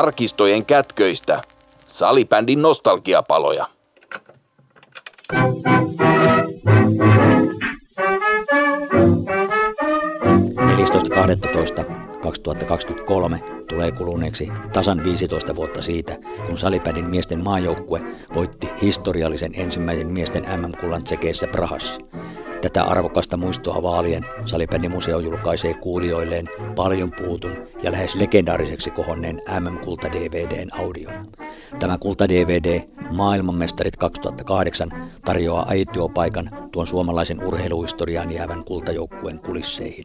arkistojen kätköistä. Salibändin nostalgiapaloja. 2023 tulee kuluneeksi tasan 15 vuotta siitä, kun Salipädin miesten maajoukkue voitti historiallisen ensimmäisen miesten MM-kullan tsekeissä Prahassa. Tätä arvokasta muistoa vaalien Salipädin museo julkaisee kuulijoilleen paljon puutun ja lähes legendaariseksi kohonneen MM-kulta DVDn audion. Tämä kulta-DVD Maailmanmestarit 2008 tarjoaa aitiopaikan tuon suomalaisen urheiluhistoriaan jäävän kultajoukkueen kulisseihin.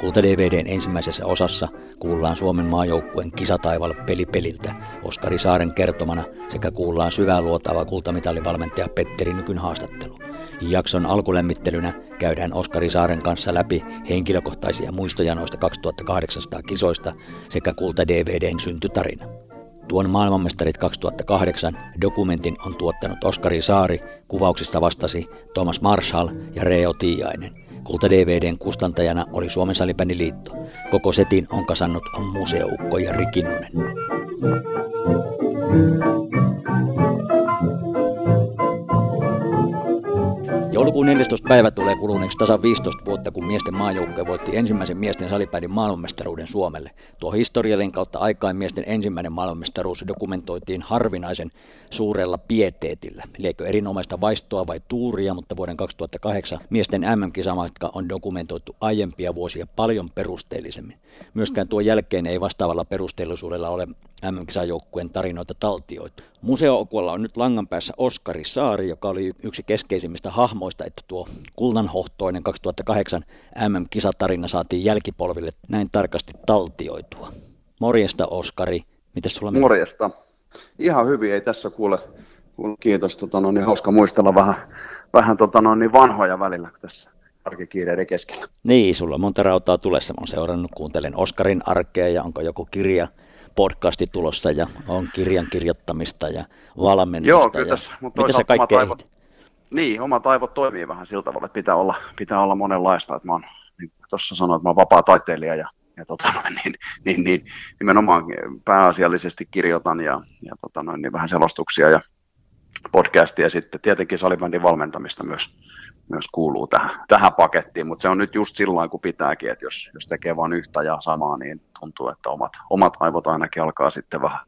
Kulta-DVDn ensimmäisessä osassa kuullaan Suomen maajoukkueen kisataival pelipeliltä Oskari Saaren kertomana sekä kuullaan syvää luotaava kultamitalivalmentaja Petteri Nykyn haastattelu. Jakson alkulämmittelynä käydään Oskari Saaren kanssa läpi henkilökohtaisia muistoja noista 2800 kisoista sekä kulta-DVDn syntytarina. Tuon maailmanmestarit 2008 dokumentin on tuottanut Oskari Saari, kuvauksista vastasi Thomas Marshall ja Reo Tiainen. Kulta DVDn kustantajana oli Suomen salibändiliitto. Koko setin on kasannut museoukko ja Rikinnunen. Joulukuun 14. päivä tulee kuluneeksi tasan 15 vuotta, kun miesten maajoukkue voitti ensimmäisen miesten salipäidin maailmanmestaruuden Suomelle. Tuo historiallinen kautta aikaan miesten ensimmäinen maailmanmestaruus dokumentoitiin harvinaisen suurella pieteetillä. Liekö erinomaista vaistoa vai tuuria, mutta vuoden 2008 miesten MM-kisamatka on dokumentoitu aiempia vuosia paljon perusteellisemmin. Myöskään tuo jälkeen ei vastaavalla perusteellisuudella ole MM-kisajoukkueen tarinoita taltioitu. Museookulla on nyt langan päässä Oskari Saari, joka oli yksi keskeisimmistä hahmoista, että tuo kullanhohtoinen 2008 MM-kisatarina saatiin jälkipolville näin tarkasti taltioitua. Morjesta Oskari, miten sulla menee? Morjesta. Ihan hyvin, ei tässä kuule. Kiitos, tota, no, niin hauska muistella vähän, vähän tota, no, niin vanhoja välillä tässä arkikiireiden keskellä. Niin, sulla monta rautaa tulessa. Mä oon seurannut, kuuntelen Oskarin arkea ja onko joku kirja podcasti tulossa ja on kirjan kirjoittamista ja valmennusta. Joo, kyllä tässä, mutta Mitä sä kaikkea aivot, Niin, omat aivot toimii vähän sillä tavalla, että pitää olla, pitää olla monenlaista. Että mä oon, niin tuossa sanoin, että mä oon vapaa taiteilija ja, ja tota, niin, niin, niin, nimenomaan pääasiallisesti kirjoitan ja, ja tota, noin, niin vähän selostuksia ja podcastia ja sitten tietenkin salibändin valmentamista myös, myös kuuluu tähän, tähän pakettiin, mutta se on nyt just silloin, kun pitääkin, että jos, jos tekee vain yhtä ja samaa, niin tuntuu, että omat, omat aivot ainakin alkaa sitten vähän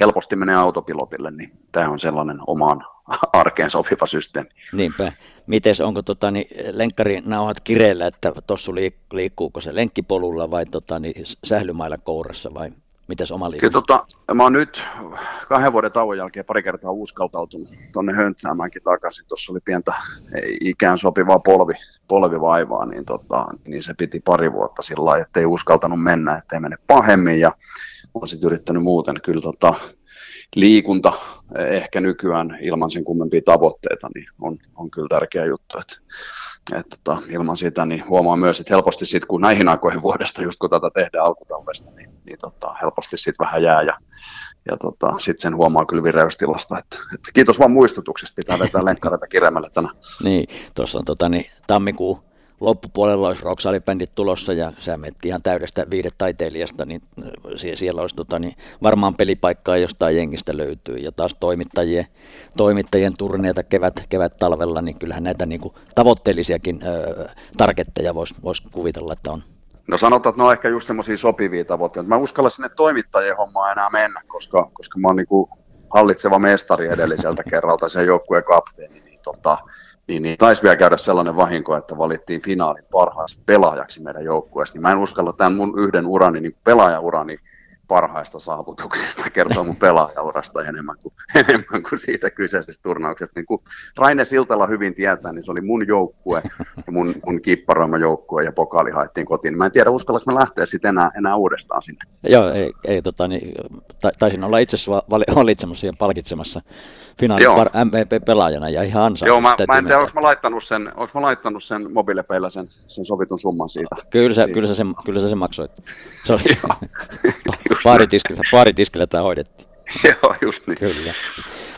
helposti menee autopilotille, niin tämä on sellainen omaan arkeen sopiva systeemi. Niinpä. Mites, onko tota, niin, lenkkarinauhat kireellä, että tuossa liik- liikkuuko se lenkkipolulla vai tota, niin, sählymailla kourassa vai Mites oma liikunta? Kyllä tota, mä oon nyt kahden vuoden tauon jälkeen pari kertaa uskaltautunut tuonne höntsäämäänkin takaisin. Tuossa oli pientä ikään sopivaa polvi, polvivaivaa, niin, tota, niin se piti pari vuotta sillä lailla, ettei uskaltanut mennä, ettei mene pahemmin. Ja olen sitten yrittänyt muuten kyllä tota, liikunta ehkä nykyään ilman sen kummempia tavoitteita, niin on, on kyllä tärkeä juttu. Että et tota, ilman sitä niin huomaa myös, että helposti sit, kun näihin aikoihin vuodesta, just kun tätä tehdään alkutalvesta, niin, niin tota, helposti sitten vähän jää ja, ja tota, sitten sen huomaa kyllä vireystilasta. Että, että kiitos vaan muistutuksesta, pitää vetää lenkkareita kirjaimelle tänään. niin, tuossa on tota, niin, tammikuun loppupuolella olisi rocksalibändit tulossa ja sä menet ihan täydestä viidetaiteilijasta, niin äh, siellä olisi tota, niin varmaan pelipaikkaa jostain jengistä löytyy. Ja taas toimittajien, toimittajien turneita kevät, kevät talvella, niin kyllähän näitä niin kuin, tavoitteellisiakin ö, tarketteja voisi vois kuvitella, että on. No sanotaan, että ne on ehkä just semmoisia sopivia tavoitteita. Mä uskalla sinne toimittajien hommaan enää mennä, koska, koska mä oon niin kuin hallitseva mestari edelliseltä kerralta, sen joukkueen kapteeni, niin tota, niin, niin taisi vielä käydä sellainen vahinko, että valittiin finaalin parhaaksi pelaajaksi meidän joukkueesta. Niin mä en uskalla tämän mun yhden urani, niin pelaajaurani parhaista saavutuksista kertoo mun pelaajaurasta enemmän kuin, enemmän kuin siitä kyseisestä turnauksesta. Niin kuin Raine Siltala hyvin tietää, niin se oli mun joukkue mun, mun kipparoima joukkue ja pokaali haettiin kotiin. Mä en tiedä, uskallako mä lähteä sitten enää, enää uudestaan sinne. Joo, ei, ei tota, niin, taisin olla itse valitsemassa ja palkitsemassa finaalin MVP-pelaajana ja ihan ansaita. Joo, mä, mä en tiedä, onko mä laittanut sen, onko mä laittanut sen mobiilepeillä sen, sen sovitun summan siitä. Kyllä sä, kyllä sä, sen, kyllä sä sen maksoit. Se oli, baaritiskillä, baaritiskillä tämä hoidettiin. Joo, just niin. Kyllä.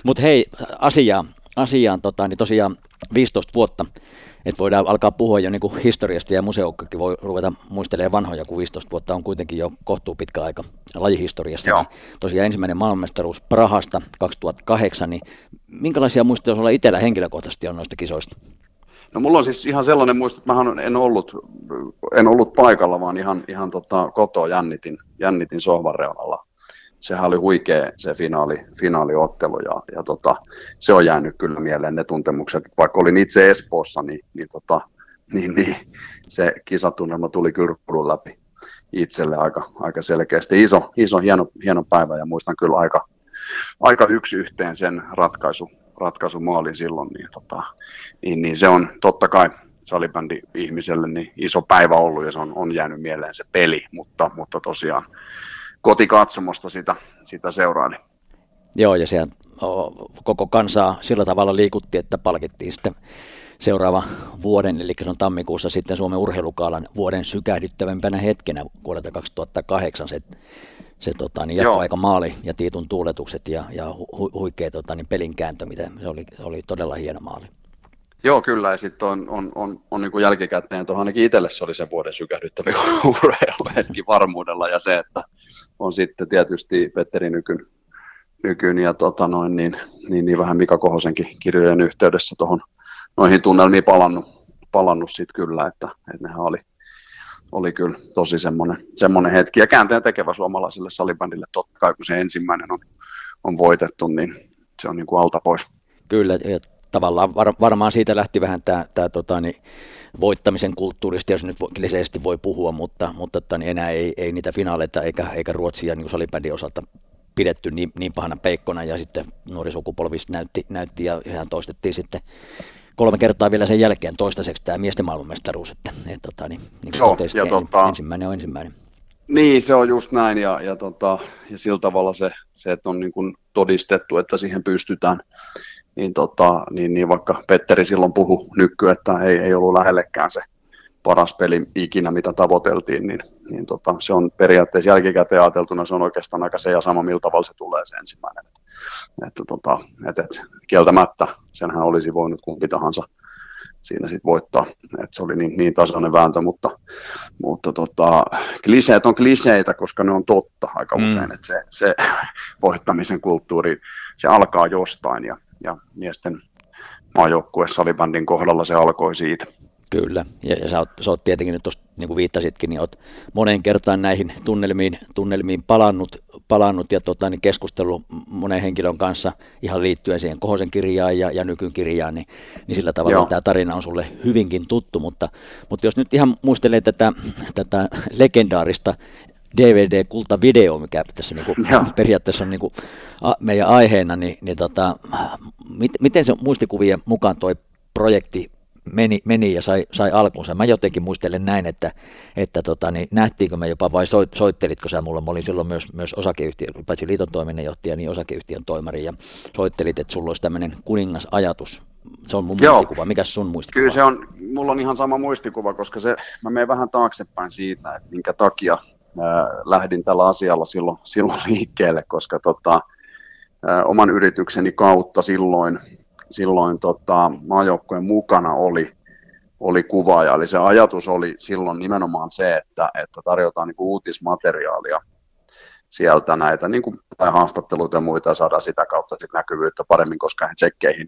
Mutta hei, asiaan, asiaan tota, niin tosiaan 15 vuotta että voidaan alkaa puhua jo niin kuin historiasta ja museokkakin voi ruveta muistelemaan vanhoja, kun 15 vuotta on kuitenkin jo kohtuu pitkä aika lajihistoriasta. Niin tosiaan ensimmäinen maailmanmestaruus Prahasta 2008, niin minkälaisia muistoja olla itsellä henkilökohtaisesti on noista kisoista? No mulla on siis ihan sellainen muisto, että mä en ollut, en ollut paikalla, vaan ihan, ihan tota, kotoa jännitin, jännitin sohvan reunalla. Sehän oli huikea se finaali, finaaliottelu ja, ja tota, se on jäänyt kyllä mieleen ne tuntemukset. Vaikka olin itse Espoossa, niin, niin, tota, niin, niin se kisatunnelma tuli kyrppurun läpi itselle aika, aika selkeästi. Iso, iso hieno, hieno päivä ja muistan kyllä aika, aika yksi yhteen sen ratkaisu, ratkaisumaalin silloin, niin, tota, niin, niin, se on totta kai salibändi ihmiselle niin iso päivä ollut ja se on, on jäänyt mieleen se peli, mutta, mutta tosiaan kotikatsomosta sitä, sitä seuraili. Joo, ja se koko kansaa sillä tavalla liikutti, että palkittiin sitten seuraava vuoden, eli se on tammikuussa sitten Suomen urheilukaalan vuoden sykähdyttävämpänä hetkenä vuodelta 2008 se se tota, niin jatkoaika maali ja Tiitun tuuletukset ja, ja hu, huikea tota, niin pelin kääntö, mitä se oli, se oli todella hieno maali. Joo, kyllä, ja sitten on, on, on, on niin kuin jälkikäteen, tuohon ainakin itselle se oli sen vuoden sykähdyttävä urheiluhetki varmuudella, ja se, että on sitten tietysti Petteri Nykyn, Nykyn ja tota noin, niin, niin, niin, vähän Mika Kohosenkin kirjojen yhteydessä tuohon noihin tunnelmiin palannut, palannut sitten kyllä, että, että nehän oli, oli kyllä tosi semmoinen, semmoinen hetki. Ja käänteen tekevä suomalaiselle salibändille totta kai, kun se ensimmäinen on, on voitettu, niin se on niin kuin alta pois. Kyllä, tavallaan var, varmaan siitä lähti vähän tämä, tämä tota, niin, voittamisen kulttuurista, jos nyt kliseisesti voi puhua, mutta, mutta tota, niin enää ei, ei niitä finaaleita eikä, eikä Ruotsia niin salibändin osalta pidetty niin, niin pahana peikkona ja sitten nuori sukupolvi näytti, näytti ja ihan toistettiin sitten kolme kertaa vielä sen jälkeen toistaiseksi tämä miesten maailmanmestaruus, että et, tota, niin, niin Joo, totesit, ja tota, ensimmäinen on ensimmäinen. Niin, se on just näin, ja, ja, tota, ja sillä tavalla se, se että on niin kuin todistettu, että siihen pystytään, niin, tota, niin, niin vaikka Petteri silloin puhu nyky, että ei, ei ollut lähellekään se paras peli ikinä, mitä tavoiteltiin, niin, niin tota, se on periaatteessa jälkikäteen ajateltuna, se on oikeastaan aika se ja sama, millä tavalla se tulee se ensimmäinen. Että, tota, et, et, kieltämättä senhän olisi voinut kumpi tahansa siinä sitten voittaa. Et se oli niin, niin tasainen vääntö, mutta, mutta tota, kliseet on kliseitä, koska ne on totta aika mm. usein, että se, se voittamisen kulttuuri, se alkaa jostain ja, ja miesten maajoukkue salibändin kohdalla se alkoi siitä. Kyllä, ja, ja sä, oot, sä oot tietenkin nyt tuossa, niin kuin viittasitkin, niin oot moneen kertaan näihin tunnelmiin, tunnelmiin palannut, palannut ja tota, niin keskustellut monen henkilön kanssa ihan liittyen siihen Kohosen kirjaan ja, ja nykykirjaan, niin, niin sillä tavalla Joo. tämä tarina on sulle hyvinkin tuttu, mutta, mutta jos nyt ihan muistelee tätä, tätä legendaarista DVD-kultavideo, mikä tässä niin kuin, periaatteessa on niin kuin, a, meidän aiheena, niin, niin tota, mit, miten se muistikuvien mukaan toi projekti meni, meni ja sai, sai alkunsa. Mä jotenkin muistelen näin, että, että tota, niin nähtiinkö me jopa vai soit, soittelitko sä mulle, mä olin silloin myös, myös osakeyhtiö, paitsi liiton toiminnanjohtaja, niin osakeyhtiön toimari ja soittelit, että sulla olisi tämmöinen kuningasajatus. Se on mun Joo. muistikuva. Mikä sun muistikuva? Kyllä se on, mulla on ihan sama muistikuva, koska se, mä menen vähän taaksepäin siitä, että minkä takia lähdin tällä asialla silloin, silloin liikkeelle, koska tota, oman yritykseni kautta silloin silloin tota, maajoukkojen mukana oli, oli kuvaaja. Eli se ajatus oli silloin nimenomaan se, että, että tarjotaan niin uutismateriaalia sieltä näitä niin kuin, tai haastatteluita ja muita ja saadaan sitä kautta sit näkyvyyttä paremmin, koska tsekkeihin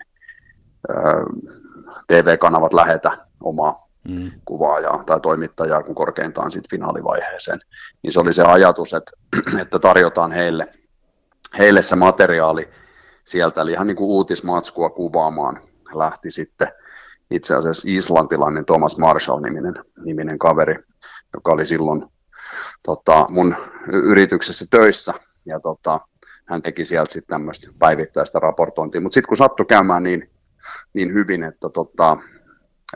TV-kanavat lähetä omaa mm. kuvaajaa tai toimittajaa, kun korkeintaan sitten finaalivaiheeseen. Niin se oli se ajatus, että, että tarjotaan heille, heille se materiaali, sieltä, eli ihan niin kuin uutismatskua kuvaamaan lähti sitten itse asiassa islantilainen Thomas Marshall-niminen niminen kaveri, joka oli silloin tota, mun yrityksessä töissä, ja tota, hän teki sieltä sitten tämmöistä päivittäistä raportointia, mutta sitten kun sattui käymään niin, niin hyvin, että, tota,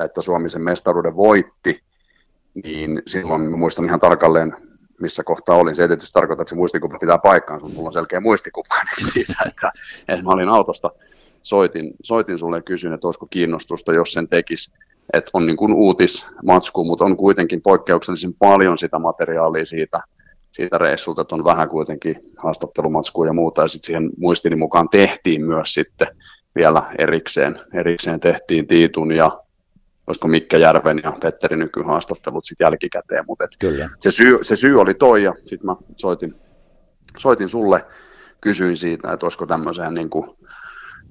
että Suomi sen mestaruuden voitti, niin silloin muistan ihan tarkalleen missä kohtaa olin. Se ei tietysti tarkoita, että se muistikuva pitää paikkaansa, mutta mulla on selkeä muistikuva siitä, että, että mä olin autosta, soitin, soitin sulle ja kysyin, että olisiko kiinnostusta, jos sen tekisi. Että on niin kuin uutismatsku, mutta on kuitenkin poikkeuksellisen paljon sitä materiaalia siitä, siitä reissulta, että on vähän kuitenkin haastattelumatskua ja muuta, ja sitten siihen muistini mukaan tehtiin myös sitten vielä erikseen, erikseen tehtiin Tiitun ja olisiko Mikke Järven ja Petteri nykyhaastattelut sitten jälkikäteen, mutta Kyllä. Se, syy, se syy oli toi ja sitten mä soitin, soitin sulle, kysyin siitä, että olisiko tämmöiseen niin kuin,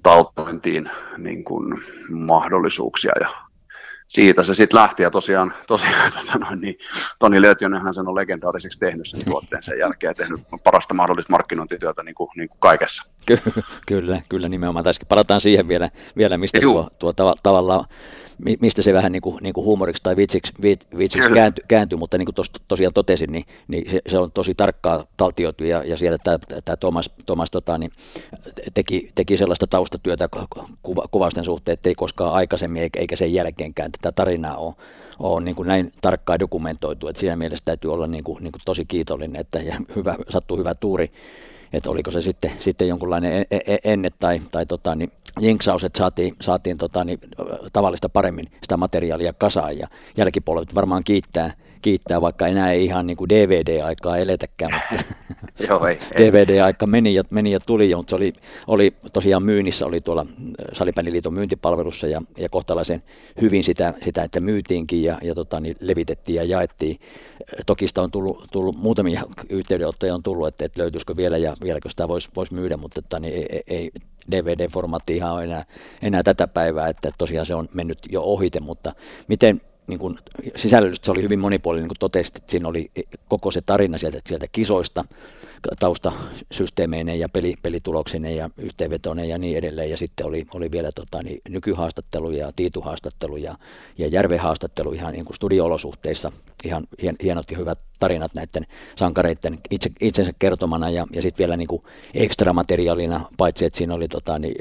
tautointiin niin kuin, mahdollisuuksia ja siitä se sitten lähti ja tosiaan, tosiaan tota noin, niin Toni Lötjönenhän sen on legendaariseksi tehnyt sen tuotteen sen jälkeen ja tehnyt parasta mahdollista markkinointityötä niin kuin, niin kuin kaikessa. Ky- kyllä, kyllä nimenomaan. Tässäkin palataan siihen vielä, vielä mistä tuo, tuo tav- tavallaan mistä se vähän niin kuin, niin kuin huumoriksi tai vitsiksi, vitsiksi kääntyi, kääntyi, mutta niin kuin tos, tosiaan totesin, niin, niin se, se, on tosi tarkkaa taltioitu ja, ja siellä tämä, tämä Thomas, Thomas tota, niin, teki, teki sellaista taustatyötä kuva, kuvausten suhteen, että ei koskaan aikaisemmin eikä sen jälkeenkään tätä tarinaa ole, ole niin kuin näin tarkkaan dokumentoitu, että siinä mielessä täytyy olla niin kuin, niin kuin tosi kiitollinen, että ja hyvä, sattuu hyvä tuuri että oliko se sitten, sitten jonkunlainen e, e, e, enne tai, tai tota, niin jinksaus, että saatiin, saatiin tota, niin, tavallista paremmin sitä materiaalia kasaan. Ja jälkipolvet varmaan kiittää, kiittää, vaikka enää ei ihan niin kuin DVD-aikaa eletäkään, mutta Joo, ei, DVD-aika meni ja, meni ja tuli, mutta se oli, oli tosiaan myynnissä, oli tuolla Salipäniliiton myyntipalvelussa ja, ja kohtalaisen hyvin sitä, sitä että myytiinkin ja, ja tota, niin levitettiin ja jaettiin. Toki sitä on tullut, tullut muutamia yhteydenottoja on tullut, että, että löytyisikö vielä ja vieläkö sitä voisi vois myydä, mutta että, niin ei, ei DVD-formaatti ihan enää, enää tätä päivää, että tosiaan se on mennyt jo ohite, mutta miten, niin kuin, sisällöllisesti se oli hyvin monipuolinen, niin kuin totesit, että siinä oli koko se tarina sieltä, sieltä kisoista, taustasysteemeineen ja peli, pelituloksineen ja yhteenvetoneen ja niin edelleen. Ja sitten oli, oli vielä tota, niin, nykyhaastattelu ja Tiitu-haastattelu ja, ja ihan niin kuin studio-olosuhteissa. Ihan hien, hienot ja hyvät tarinat näiden sankareiden itse, itsensä kertomana ja, ja sitten vielä niin kuin ekstra materiaalina, paitsi että siinä oli tota, niin,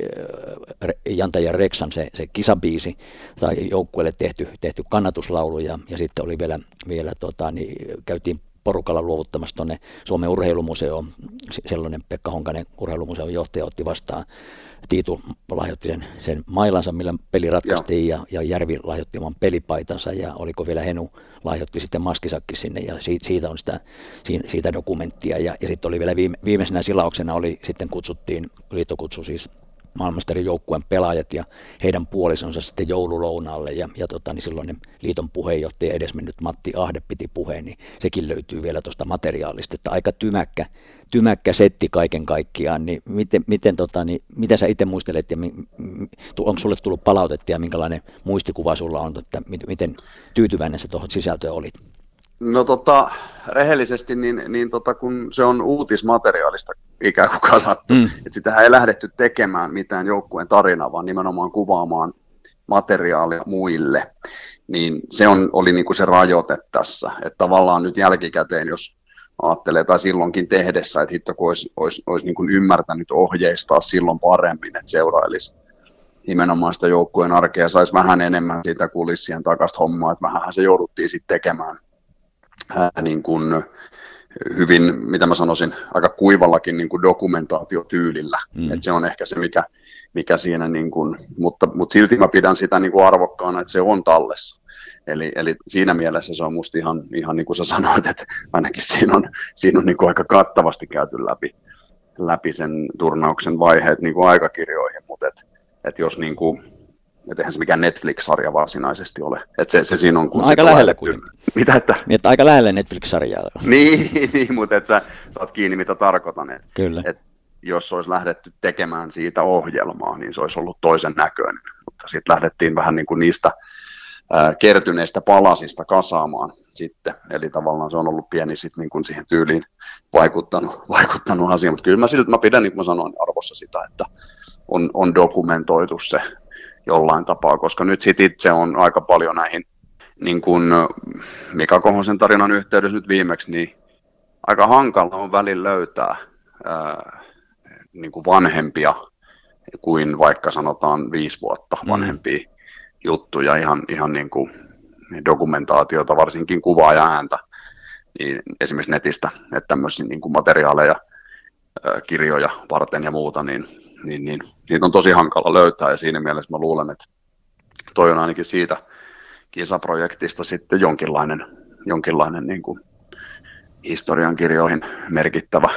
Janta ja Reksan se, se kisabiisi tai joukkueelle tehty, tehty kannatuslaulu ja, ja sitten oli vielä, vielä tota, niin, käytiin porukalla luovuttamassa tuonne Suomen urheilumuseoon. Sellainen Pekka Honkanen urheilumuseon johtaja otti vastaan. Tiitu lahjoitti sen, sen mailansa, millä peli ratkaistiin, ja, ja Järvi lahjoitti oman pelipaitansa, ja oliko vielä Henu lahjoitti sitten maskisakki sinne, ja siitä, siitä on sitä, siitä dokumenttia. Ja, ja sitten oli vielä viime, viimeisenä silauksena oli, sitten kutsuttiin, liittokutsu siis maailmanstarin joukkueen pelaajat ja heidän puolisonsa sitten joululounaalle. Ja, ja tota, niin silloin liiton puheenjohtaja edesmennyt Matti Ahde piti puheen, niin sekin löytyy vielä tuosta materiaalista, että aika tymäkkä, tymäkkä setti kaiken kaikkiaan, niin miten, miten tota, niin, mitä sä itse muistelet ja mi, onko sulle tullut palautetta ja minkälainen muistikuva sulla on, että miten tyytyväinen sä tuohon sisältöön olit? No tota, rehellisesti, niin, niin tota, kun se on uutismateriaalista ikään kuin kasattu, mm. että sitä ei lähdetty tekemään mitään joukkueen tarinaa, vaan nimenomaan kuvaamaan materiaalia muille, niin se on, oli niin kuin se rajoite tässä, että tavallaan nyt jälkikäteen, jos ajattelee tai silloinkin tehdessä, että hitto kun olisi, olisi, olisi niin kuin ymmärtänyt ohjeistaa silloin paremmin, että seurailisi nimenomaan sitä joukkueen arkea, saisi vähän enemmän siitä kulissien takasta hommaa, että vähän se jouduttiin sitten tekemään niin kuin hyvin, mitä mä sanoisin, aika kuivallakin niin kuin dokumentaatiotyylillä. Mm. Et se on ehkä se, mikä, mikä siinä, niin kuin, mutta, mutta silti mä pidän sitä niin kuin arvokkaana, että se on tallessa. Eli, eli siinä mielessä se on musta ihan, ihan niin kuin sä sanoit, että ainakin siinä on, siinä on niin kuin aika kattavasti käyty läpi, läpi sen turnauksen vaiheet niin kuin aikakirjoihin, mutta et, et jos niin kuin, että eihän se mikään Netflix-sarja varsinaisesti ole. Että se, se siinä on, kun no, aika lähellä kuitenkin. Mitä, että... Niin, että aika lähellä Netflix-sarjaa. niin, niin, mutta että sä saat kiinni, mitä tarkoitan. Et, Kyllä. Et, jos olisi lähdetty tekemään siitä ohjelmaa, niin se olisi ollut toisen näköinen. Mutta sitten lähdettiin vähän niin kuin niistä ää, kertyneistä palasista kasaamaan sitten. Eli tavallaan se on ollut pieni sit niin kuin siihen tyyliin vaikuttanut, vaikuttanut asia. Mutta kyllä mä, siltä, mä pidän, niin kuin mä sanoin, arvossa sitä, että on, on dokumentoitu se jollain tapaa, koska nyt sit itse on aika paljon näihin, niin kuin Mika Kohosen tarinan yhteydessä nyt viimeksi, niin aika hankala on välillä löytää ää, niin kuin vanhempia kuin vaikka sanotaan viisi vuotta mm. vanhempia mm. juttuja, ihan, ihan niin kuin dokumentaatiota, varsinkin kuvaa ja ääntä, niin esimerkiksi netistä, että tämmöisiä niin kuin materiaaleja, kirjoja varten ja muuta, niin niin, niin niitä on tosi hankala löytää ja siinä mielessä mä luulen, että toi on ainakin siitä kisaprojektista sitten jonkinlainen, jonkinlainen niin kuin historiankirjoihin merkittävä,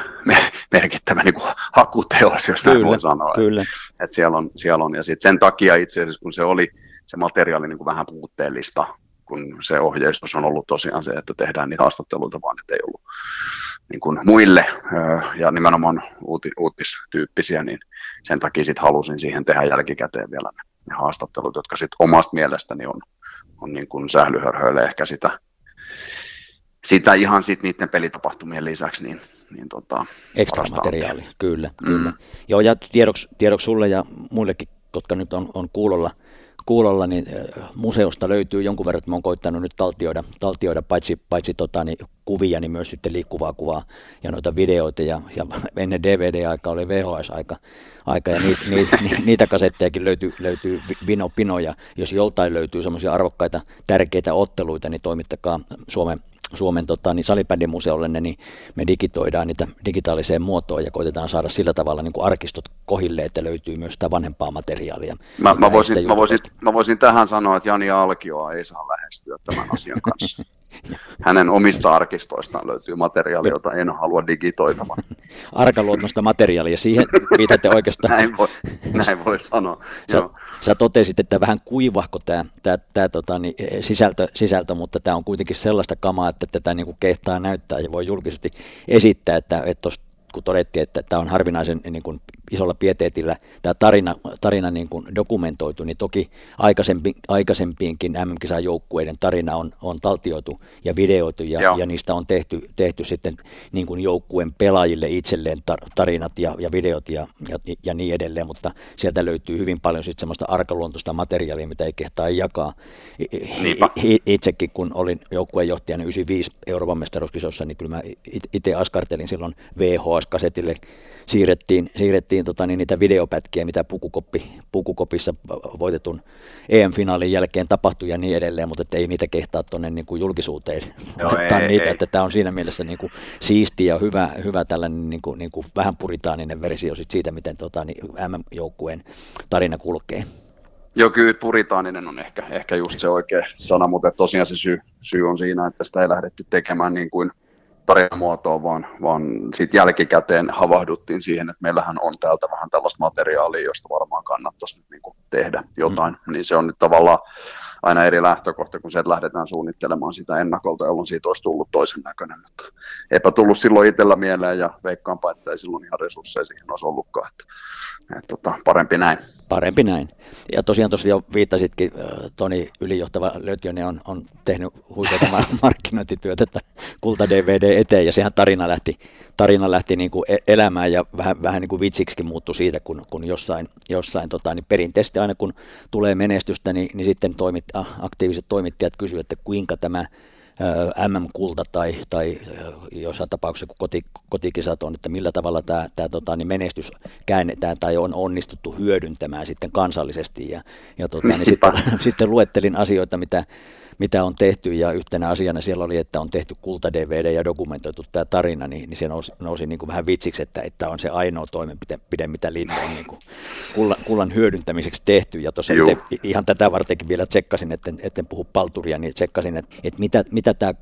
merkittävä niin kuin hakuteos, jos kyllä, näin voi sanoa. Kyllä. Et siellä, on, siellä on, ja sit sen takia itse asiassa, kun se oli se materiaali niin kuin vähän puutteellista, kun se ohjeistus on ollut tosiaan se, että tehdään niitä haastatteluita, vaan että ei ollut niin kuin muille ja nimenomaan uuti, uutistyyppisiä, niin sen takia sitten halusin siihen tehdä jälkikäteen vielä ne, ne haastattelut, jotka sitten omasta mielestäni on, on niin kuin sählyhörhöille ehkä sitä, sitä ihan sitten niiden pelitapahtumien lisäksi, niin, niin tota, Ekstra materiaali, kyllä, kyllä. Mm. Joo, ja tiedoksi, tiedoksi sulle ja muillekin, jotka nyt on, on kuulolla, kuulolla, niin museosta löytyy jonkun verran, että mä oon koittanut nyt taltioida, taltioida paitsi, paitsi tota, niin kuvia, niin myös sitten liikkuvaa kuvaa ja noita videoita. Ja, ja ennen DVD-aika oli VHS-aika, aika, ja niitä, niitä, niitä kasettejakin löytyy, löytyy vino pinoja. Jos joltain löytyy semmoisia arvokkaita, tärkeitä otteluita, niin toimittakaa Suomen Suomen tota, niin salibändimuseolle, niin me digitoidaan niitä digitaaliseen muotoon ja koitetaan saada sillä tavalla niin kuin arkistot kohille, että löytyy myös sitä vanhempaa materiaalia. Mä, mä, voisin, mä, voisin, mä voisin tähän sanoa, että Jani Alkioa ei saa lähestyä tämän asian kanssa. Hänen omista arkistoistaan löytyy materiaalia, jota en halua digitoitavan. Arkaluontoista materiaalia, siihen viitatte oikeastaan. näin, voi, näin voi sanoa. Sä, sä totesit, että vähän kuivahko tämä, tämä, tämä tota, niin, sisältö, sisältö, mutta tämä on kuitenkin sellaista kamaa, että tätä niin kuin kehtaa näyttää ja voi julkisesti esittää, että, että kun todettiin, että tämä on harvinaisen niin kuin isolla pieteetillä tämä tarina, tarina niin kuin dokumentoitu, niin toki aikaisempi, aikaisempienkin MM-kisan joukkueiden tarina on, on taltioitu ja videoitu ja, ja niistä on tehty, tehty sitten niin kuin joukkueen pelaajille itselleen tar- tarinat ja, ja videot ja, ja, ja niin edelleen, mutta sieltä löytyy hyvin paljon sitten semmoista arkaluontoista materiaalia, mitä ei kehtaa jakaa. Itsekin kun olin joukkueenjohtajana 95 Euroopan mestaruuskisossa, niin kyllä mä itse askartelin silloin VHS-kasetille siirrettiin, siirrettiin tota, niin niitä videopätkiä, mitä pukukoppi, pukukopissa voitetun EM-finaalin jälkeen tapahtui ja niin edelleen, mutta ei niitä kehtaa tuonne niin kuin julkisuuteen Joo, ei, niitä, ei. että tämä on siinä mielessä niin kuin siisti ja hyvä, hyvä tällainen niin kuin, niin kuin vähän puritaaninen versio sit siitä, miten tota, niin MM-joukkueen tarina kulkee. Joo, kyllä puritaaninen on ehkä, ehkä just se oikea sana, mutta tosiaan se syy, syy on siinä, että sitä ei lähdetty tekemään niin kuin – tarinamuotoa, vaan, vaan sitten jälkikäteen havahduttiin siihen, että meillähän on täältä vähän tällaista materiaalia, josta varmaan kannattaisi nyt niin kuin tehdä jotain. Mm. Niin se on nyt tavallaan aina eri lähtökohta, kun se lähdetään suunnittelemaan sitä ennakolta, jolloin siitä olisi tullut toisen näköinen. Mutta eipä tullut silloin itsellä mieleen ja veikkaanpa, että ei silloin ihan resursseja siihen olisi ollutkaan. Että, että, tota, parempi näin. Parempi näin. Ja tosiaan tuossa jo viittasitkin, Toni ylijohtava Lötjönen on, on tehnyt huikeita markkinointityötä Kulta DVD eteen, ja sehän tarina lähti, tarina lähti niin kuin e-, elämään, ja vähän, vähän niin kuin vitsiksi muuttui siitä, kun, kun jossain, jossain tota, niin perinteisesti aina kun tulee menestystä, niin, niin sitten toimit, aktiiviset toimittajat kysyvät, että kuinka tämä MM-kulta tai, tai jossain tapauksessa, kun koti, kotikisat on, että millä tavalla tämä, tämä tota, niin menestys käännetään tai on onnistuttu hyödyntämään sitten kansallisesti. Ja, ja tota, niin sitten, sitten luettelin asioita, mitä mitä on tehty, ja yhtenä asiana siellä oli, että on tehty kulta-DVD ja dokumentoitu tämä tarina, niin, niin se nousi, nousi niin kuin vähän vitsiksi, että, että on se ainoa toimenpide, mitä Linna on niin kuin kullan, kullan hyödyntämiseksi tehty, ja tuossa ihan tätä vartenkin vielä tsekkasin, etten, etten puhu palturia, niin tsekkasin, että, että mitä, mitä tämä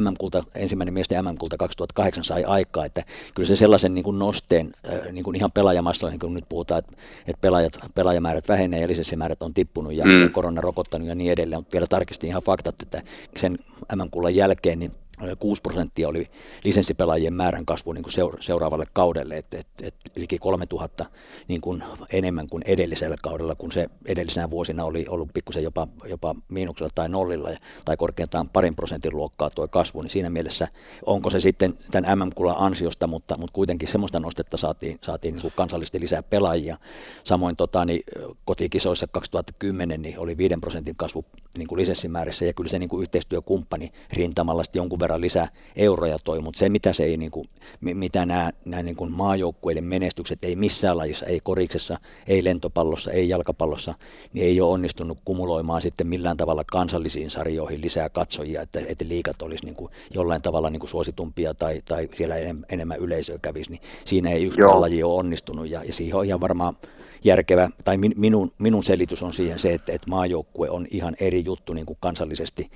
MM-kulta, ensimmäinen miesten MM-kulta 2008 sai aikaa, että kyllä se sellaisen niin kuin nosteen niin kuin ihan pelaajamassoihin, kun nyt puhutaan, että, että pelaajat, pelaajamäärät vähenee ja lisenssimäärät on tippunut ja, mm. ja korona rokottanut ja niin edelleen, mutta vielä tarkistin ihan faktat, että sen MM-kullan jälkeen niin 6 prosenttia oli lisenssipelaajien määrän kasvu niin kuin seuraavalle kaudelle, että et, et liki 3000 niin kuin enemmän kuin edellisellä kaudella, kun se edellisenä vuosina oli ollut pikkusen jopa, jopa miinuksella tai nollilla tai korkeintaan parin prosentin luokkaa tuo kasvu, niin siinä mielessä onko se sitten tämän MM-kulan ansiosta, mutta, mutta kuitenkin semmoista nostetta saatiin, saatiin niin kuin kansallisesti lisää pelaajia. Samoin tota, niin, kotikisoissa 2010 niin oli 5 prosentin kasvu niin kuin lisenssimäärissä ja kyllä se niin kuin yhteistyökumppani rintamalla jonkun verran lisää euroja toi, mutta se mitä se ei, niin kuin, mitä nämä, nämä niin kuin maajoukkueiden menestykset ei missään lajissa, ei koriksessa, ei lentopallossa, ei jalkapallossa, niin ei ole onnistunut kumuloimaan sitten millään tavalla kansallisiin sarjoihin lisää katsojia, että, että liikat olisi niin kuin jollain tavalla niin kuin suositumpia tai, tai siellä enemmän yleisöä kävisi, niin siinä ei yksi laji ole onnistunut. Ja, ja siihen on ihan varmaan järkevä, tai min, minun, minun selitys on siihen se, että, että maajoukkue on ihan eri juttu niin kuin kansallisesti,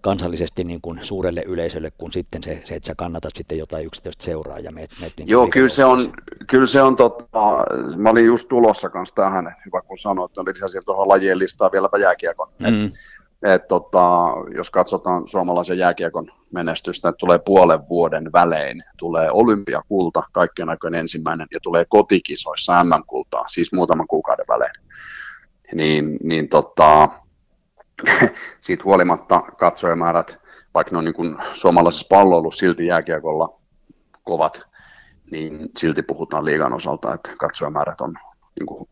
kansallisesti niin kuin suurelle yleisölle kuin sitten se, se, että sä kannatat sitten jotain yksityistä seuraa ja meet, meet niin Joo, kyllä se on, kyllä se on totta. Mä olin just tulossa kanssa tähän, hyvä kun sanoit, että lisäsin tuohon lajien listaan vieläpä jääkiekon. Mm. Et, et, tota, jos katsotaan suomalaisen jääkiekon menestystä, että tulee puolen vuoden välein, tulee olympiakulta, kaikkien aikojen ensimmäinen, ja tulee kotikisoissa MM-kultaa, siis muutaman kuukauden välein. Niin, niin tota, siitä huolimatta katsojamäärät, vaikka ne on niin kuin suomalaisessa palloilussa silti jääkiekolla kovat, niin silti puhutaan liigan osalta, että katsojamäärät on niin kuin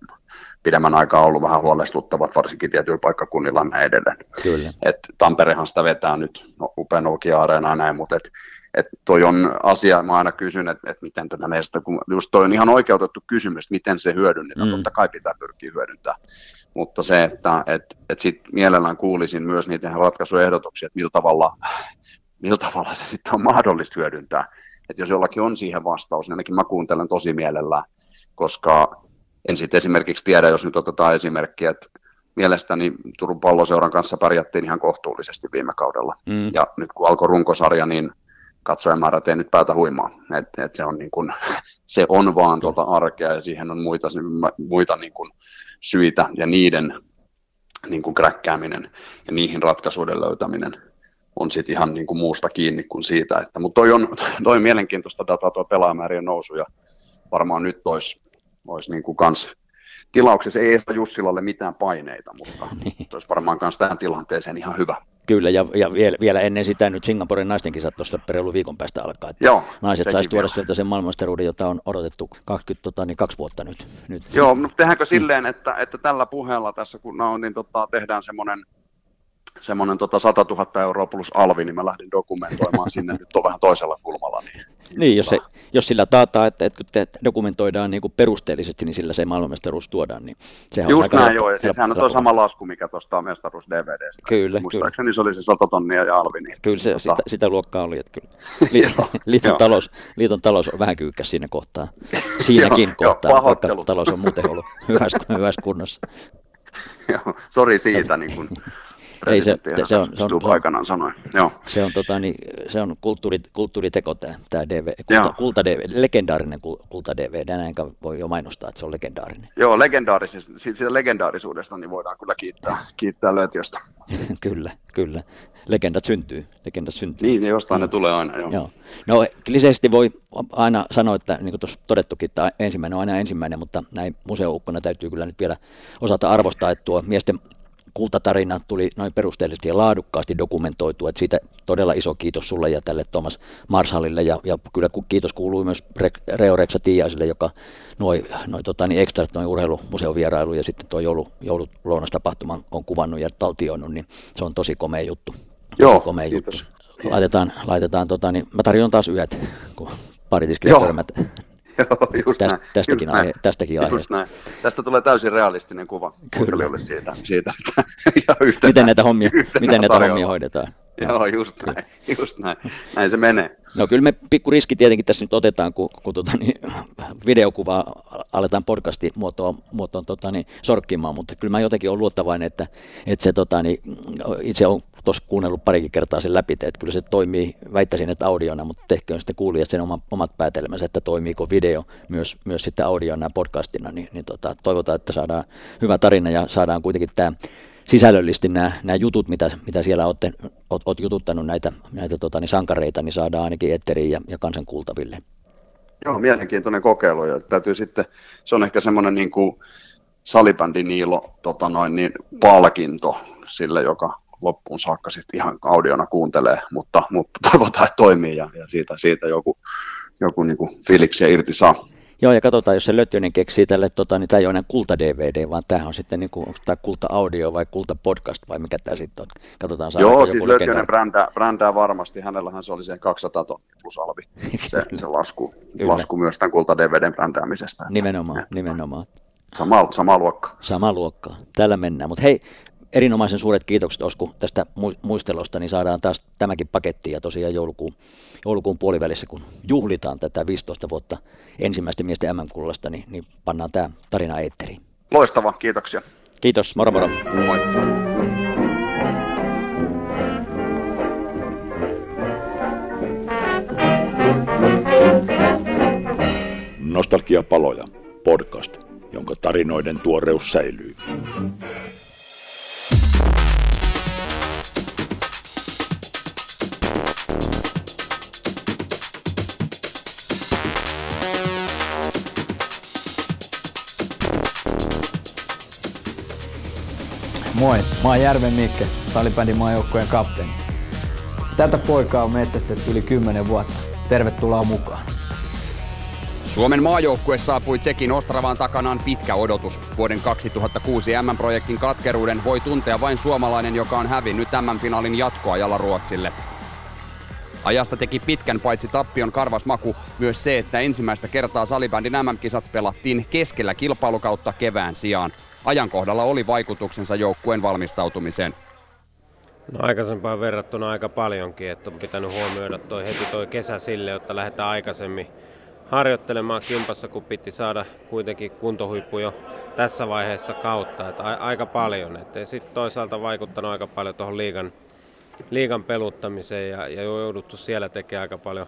pidemmän aikaa ollut vähän huolestuttavat, varsinkin tietyillä paikkakunnilla näin edelleen. Kyllä. Et Tamperehan sitä vetää nyt no, upea Nokia-areena ja näin, mutta et, et toi on asia, mä aina kysyn, että et miten tätä meistä, kun just toi on ihan oikeutettu kysymys, miten se hyödynnetään, mm. totta kai pitää pyrkiä hyödyntämään, mutta se, että et, et sit mielellään kuulisin myös niiden ratkaisuehdotuksia, että millä tavalla, millä tavalla se sitten on mahdollista hyödyntää, että jos jollakin on siihen vastaus, niin ainakin mä kuuntelen tosi mielellään, koska en sitten esimerkiksi tiedä, jos nyt otetaan esimerkkiä, että mielestäni Turun palloseuran kanssa pärjättiin ihan kohtuullisesti viime kaudella. Mm. Ja nyt kun alkoi runkosarja, niin katsojamäärät ei nyt päätä huimaa. Et, et se, on niin kun, se on vaan tuota arkea ja siihen on muita, muita niin kun syitä ja niiden niin kun kräkkääminen ja niihin ratkaisuiden löytäminen on sitten ihan niin kuin muusta kiinni kuin siitä. Että, mutta toi on, toi on mielenkiintoista dataa tuo pelaamäärien nousu ja varmaan nyt olisi olisi niin kuin kans tilauksessa ei estä Jussilalle mitään paineita, mutta niin. olisi varmaan myös tähän tilanteeseen ihan hyvä. Kyllä, ja, ja vielä, vielä, ennen sitä nyt Singaporen naisten kisat tuossa reilu viikon päästä alkaa. Että Joo, naiset saisi tuoda sieltä sen maailmanmestaruuden, jota on odotettu 20, tota, niin kaksi vuotta nyt. nyt. Joo, mutta tehdäänkö silleen, että, että tällä puheella tässä, kun no, niin tota, tehdään semmoinen semmoinen tota 100 000 euroa plus alvi, niin mä lähdin dokumentoimaan sinne nyt on vähän toisella kulmalla. Niin, niin jos, se, jos sillä taataan, että, että kun te dokumentoidaan niin kuin perusteellisesti, niin sillä se maailmanmestaruus tuodaan. Niin sehän Just on näin, joo, ja siis sehän on tuo sama lasku, mikä tuosta mestaruus DVDstä. Kyllä, Muistaakseni kyllä. se oli se 100 tonnia ja alvi. Niin, kyllä se, tota... sitä, sitä, luokkaa oli, että kyllä. Liiton, liiton, talous, liiton talous on vähän kyykkäs siinä kohtaa. Siinäkin kohtaa, vaikka talous on muuten ollut hyvässä, hyvässä kunnossa. Joo, sori siitä. Niin kun ei se, se, on, se, on, aikanaan sanoi. Joo. Se on, tota, niin, se on kulttuuri, kulttuuriteko tämä, tämä DV, kulta, kulta DV, legendaarinen kulta DV, näin voi jo mainostaa, että se on legendaarinen. Joo, legendaarisesta, siitä legendaarisuudesta niin voidaan kyllä kiittää, kiittää Lötjöstä. kyllä, kyllä. Legendat syntyy. Legendat syntyy. Niin, jostain ne tulee aina, joo. joo. No kliseisesti voi aina sanoa, että niin kuin tuossa todettukin, että ensimmäinen on aina ensimmäinen, mutta näin museoukkona täytyy kyllä nyt vielä osata arvostaa, että tuo miesten kultatarina tuli noin perusteellisesti ja laadukkaasti dokumentoitu, että siitä todella iso kiitos sulle ja tälle Thomas Marshallille ja, ja kyllä kiitos kuuluu myös Reo Reksa Tiiaiselle, joka noin noi, tota, niin ekstra noin urheilumuseovierailu ja sitten tuo joulu, joululonastapahtuman on kuvannut ja taltioinut, niin se on tosi komea juttu. Joo, komea kiitos. Juttu. Laitetaan, laitetaan tota, niin mä tarjoan taas yöt, kun pari Joo, just Täst, näin. Tästäkin, just aihe, tästäkin just aiheesta. Näin. Tästä tulee täysin realistinen kuva Kyllä. siitä, siitä ja yhtenä, miten näitä hommia, miten näitä hommia hoidetaan. Joo, just näin, just näin. Näin se menee. No kyllä me pikku riski tietenkin tässä nyt otetaan, kun, kun tota, niin, videokuvaa aletaan podcastin muotoon, muotoon tota, niin, sorkkimaan, mutta kyllä mä jotenkin olen luottavainen, että, että se tota, niin, itse on tuossa kuunnellut parikin kertaa sen läpi, että kyllä se toimii, väittäisin, että audiona, mutta tehköön sitten kuulijat sen oman, omat päätelmänsä, että toimiiko video myös, myös sitten audiona ja podcastina, niin, niin tota, toivotaan, että saadaan hyvä tarina ja saadaan kuitenkin tämä sisällöllisesti nämä, nämä jutut, mitä, mitä siellä olette, oot, oot jututtanut näitä, näitä tota, niin sankareita, niin saadaan ainakin etteriin ja, ja kansan kuultaville. Joo, mielenkiintoinen kokeilu ja täytyy sitten, se on ehkä semmoinen niin kuin salibändi Niilo tota noin, niin palkinto sille, joka loppuun saakka sitten ihan audiona kuuntelee, mutta, mutta toivotaan, että toimii ja, ja siitä, siitä joku, joku niin kuin fiiliksiä irti saa. Joo, ja katsotaan, jos se Lötjönen keksii tälle, tota, niin tämä ei ole enää kulta-DVD, vaan tämä on sitten niin kuin, onko tämä kulta-audio vai kulta-podcast vai mikä tämä sitten on. Katsotaan, saa Joo, siis Lötjönen brändää, brändää, varmasti, hänellähän se oli sen 200 tonnia plus alvi, se, se lasku, lasku myös tämän kulta-DVDn brändäämisestä. Nimenomaan, että, nimenomaan. Sama, sama luokka. Sama luokka. Tällä mennään. Mutta hei, erinomaisen suuret kiitokset Osku tästä muistelosta, niin saadaan taas tämäkin paketti ja tosiaan joulukuun, joulukuun puolivälissä, kun juhlitaan tätä 15 vuotta ensimmäisten miesten MM-kullasta, niin, niin pannaan tämä tarina eetteriin. Loistavaa, kiitoksia. Kiitos, moro moro. Moi. Nostalgiapaloja, podcast, jonka tarinoiden tuoreus säilyy. Moi, mä oon Järven Mikke, salibändin maajoukkueen kapteeni. Tätä poikaa on metsästetty yli 10 vuotta. Tervetuloa mukaan. Suomen maajoukkue saapui Tsekin Ostravaan takanaan pitkä odotus. Vuoden 2006 M-projektin katkeruuden voi tuntea vain suomalainen, joka on hävinnyt M-finaalin jatkoajalla Ruotsille. Ajasta teki pitkän paitsi tappion karvas maku myös se, että ensimmäistä kertaa salibändin MM-kisat pelattiin keskellä kilpailukautta kevään sijaan. Ajankohdalla oli vaikutuksensa joukkueen valmistautumiseen. No aikaisempaan verrattuna aika paljonkin, että on pitänyt huomioida toi heti toi kesä sille, jotta lähdetään aikaisemmin harjoittelemaan kimpassa, kun piti saada kuitenkin kuntohuippu jo tässä vaiheessa kautta, että aika paljon. Että sitten toisaalta vaikuttanut aika paljon tuohon liigan, liigan peluttamiseen ja, ja jouduttu siellä tekemään aika paljon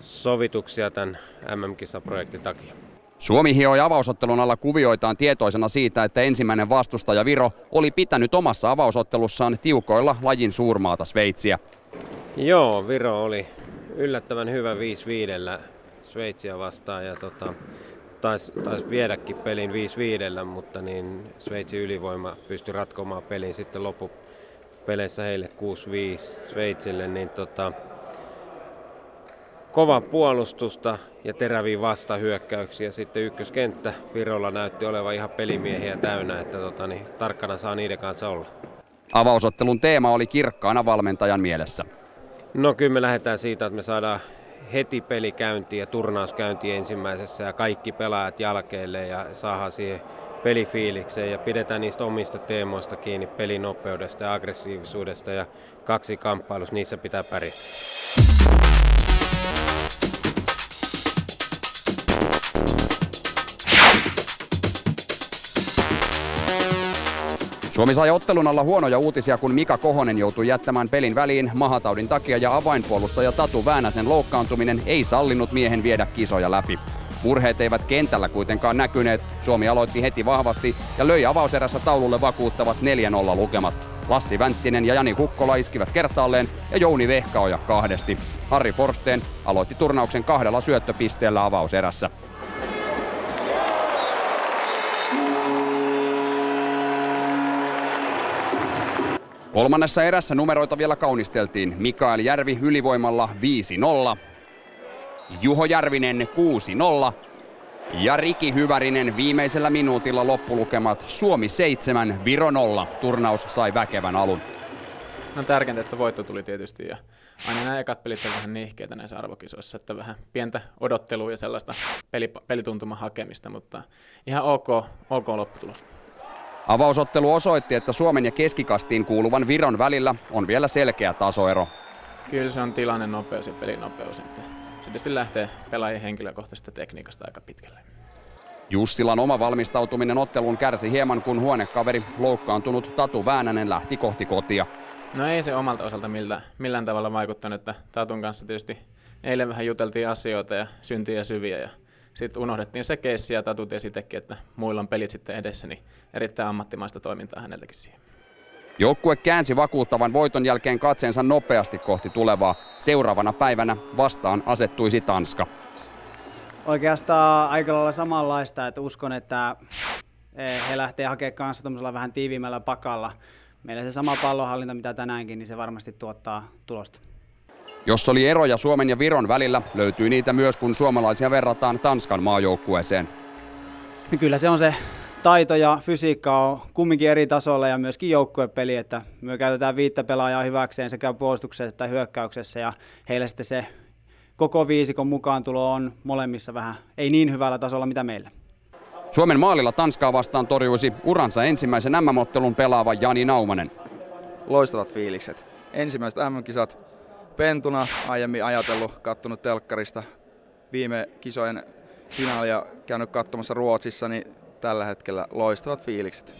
sovituksia tämän MM-kisaprojektin takia. Suomi hioi avausottelun alla kuvioitaan tietoisena siitä, että ensimmäinen vastustaja Viro oli pitänyt omassa avausottelussaan tiukoilla lajin suurmaata Sveitsiä. Joo, Viro oli yllättävän hyvä 5-5 Sveitsiä vastaan ja tota, taisi tais viedäkin pelin 5-5, mutta niin Sveitsin ylivoima pystyi ratkomaan pelin sitten loppupeleissä heille 6-5 Sveitsille, niin tota, kova puolustusta ja teräviä vastahyökkäyksiä. Sitten ykköskenttä Virolla näytti olevan ihan pelimiehiä täynnä, että tota, niin, tarkkana saa niiden kanssa olla. Avausottelun teema oli kirkkaana valmentajan mielessä. No kyllä me lähdetään siitä, että me saadaan heti peli käyntiin ja turnaus käyntiin ensimmäisessä ja kaikki pelaajat jälkeelle ja saadaan siihen pelifiilikseen ja pidetään niistä omista teemoista kiinni pelinopeudesta ja aggressiivisuudesta ja kaksi kamppailussa, niissä pitää pärjätä. Suomi sai ottelun alla huonoja uutisia, kun Mika Kohonen joutui jättämään pelin väliin mahataudin takia ja avainpuolustaja Tatu Väänäsen loukkaantuminen ei sallinut miehen viedä kisoja läpi. Murheet eivät kentällä kuitenkaan näkyneet. Suomi aloitti heti vahvasti ja löi avauserässä taululle vakuuttavat 4-0 lukemat. Lassi Vänttinen ja Jani Hukkola iskivät kertaalleen ja Jouni Vehkaoja kahdesti. Harri Forsteen aloitti turnauksen kahdella syöttöpisteellä avauserässä. Kolmannessa erässä numeroita vielä kaunisteltiin. Mikael Järvi ylivoimalla 5-0. Juho Järvinen 6-0. Ja Riki Hyvärinen viimeisellä minuutilla loppulukemat Suomi 7, Viro 0. Turnaus sai väkevän alun. No tärkeintä, että voitto tuli tietysti ja aina nämä ekat pelit on vähän nihkeitä näissä arvokisoissa, että vähän pientä odottelua ja sellaista peli, pelituntuman hakemista, mutta ihan ok, ok lopputulos. Avausottelu osoitti, että Suomen ja keskikastiin kuuluvan Viron välillä on vielä selkeä tasoero. Kyllä se on tilanne nopeus ja pelinopeus. Että se tietysti lähtee pelaajien henkilökohtaisesta tekniikasta aika pitkälle. Jussilan oma valmistautuminen otteluun kärsi hieman, kun huonekaveri loukkaantunut Tatu Väänänen lähti kohti kotia. No ei se omalta osalta miltä, millään tavalla vaikuttanut, että Tatun kanssa tietysti eilen vähän juteltiin asioita ja syntiä syviä ja sitten unohdettiin se keissi ja Tatu tiesi teki, että muilla on pelit sitten edessä, niin erittäin ammattimaista toimintaa häneltäkin siihen. Joukkue käänsi vakuuttavan voiton jälkeen katseensa nopeasti kohti tulevaa. Seuraavana päivänä vastaan asettuisi Tanska. Oikeastaan aika lailla samanlaista, että uskon, että he lähtee hakemaan kanssa vähän tiiviimmällä pakalla. Meillä se sama pallonhallinta, mitä tänäänkin, niin se varmasti tuottaa tulosta. Jos oli eroja Suomen ja Viron välillä, löytyy niitä myös, kun suomalaisia verrataan Tanskan maajoukkueeseen. Kyllä se on se taito ja fysiikka on kumminkin eri tasolla ja myöskin joukkuepeli, että me käytetään viittä pelaajaa hyväkseen sekä puolustuksessa että hyökkäyksessä ja heille sitten se koko viisikon mukaan tulo on molemmissa vähän ei niin hyvällä tasolla mitä meillä. Suomen maalilla Tanskaa vastaan torjuisi uransa ensimmäisen MM-ottelun pelaava Jani Naumanen. Loistavat fiilikset. Ensimmäiset MM-kisat pentuna aiemmin ajatellut, kattonut telkkarista viime kisojen finaalia käynyt katsomassa Ruotsissa, niin tällä hetkellä loistavat fiilikset.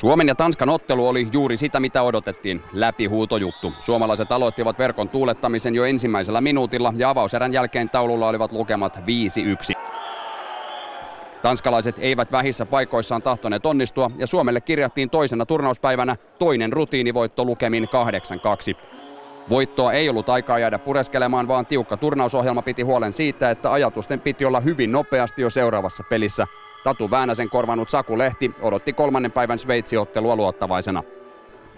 Suomen ja Tanskan ottelu oli juuri sitä, mitä odotettiin. Läpihuutojuttu. Suomalaiset aloittivat verkon tuulettamisen jo ensimmäisellä minuutilla ja avauserän jälkeen taululla olivat lukemat 5-1. Tanskalaiset eivät vähissä paikoissaan tahtoneet onnistua ja Suomelle kirjattiin toisena turnauspäivänä toinen rutiinivoitto lukemin 8-2. Voittoa ei ollut aikaa jäädä pureskelemaan, vaan tiukka turnausohjelma piti huolen siitä, että ajatusten piti olla hyvin nopeasti jo seuraavassa pelissä. Tatu Väänäsen korvanut Saku Lehti odotti kolmannen päivän Sveitsi-ottelua luottavaisena.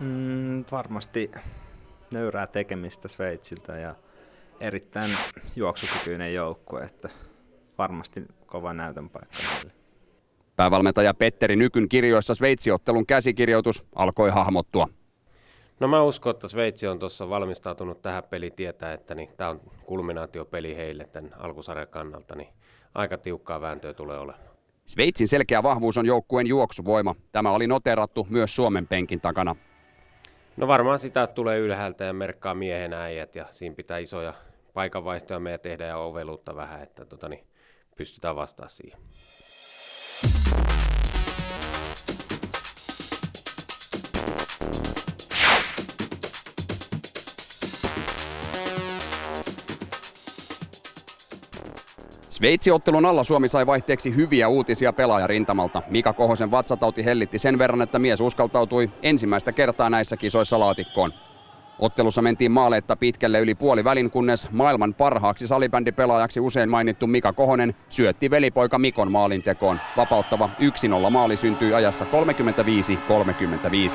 Mm, varmasti nöyrää tekemistä Sveitsiltä ja erittäin juoksukykyinen joukkue, että varmasti kova näytön paikka meille. Päävalmentaja Petteri Nykyn kirjoissa Sveitsiottelun käsikirjoitus alkoi hahmottua. No mä uskon, että Sveitsi on tuossa valmistautunut tähän peliin tietää, että niin, tämä on kulminaatiopeli heille tämän alkusarjan kannalta, niin aika tiukkaa vääntöä tulee olemaan. Sveitsin selkeä vahvuus on joukkueen juoksuvoima. Tämä oli noterattu myös Suomen penkin takana. No varmaan sitä tulee ylhäältä ja merkkaa miehen äijät ja siinä pitää isoja paikanvaihtoja meidän tehdä ja oveluutta vähän, että tota, niin pystytään vastaamaan siihen. Sveitsiottelun alla Suomi sai vaihteeksi hyviä uutisia pelaajarintamalta. Mika Kohosen vatsatauti hellitti sen verran, että mies uskaltautui ensimmäistä kertaa näissä kisoissa laatikkoon. Ottelussa mentiin maaleetta pitkälle yli puoli välin, kunnes maailman parhaaksi salibändipelaajaksi usein mainittu Mika Kohonen syötti velipoika Mikon maalintekoon. Vapauttava 1-0 maali syntyi ajassa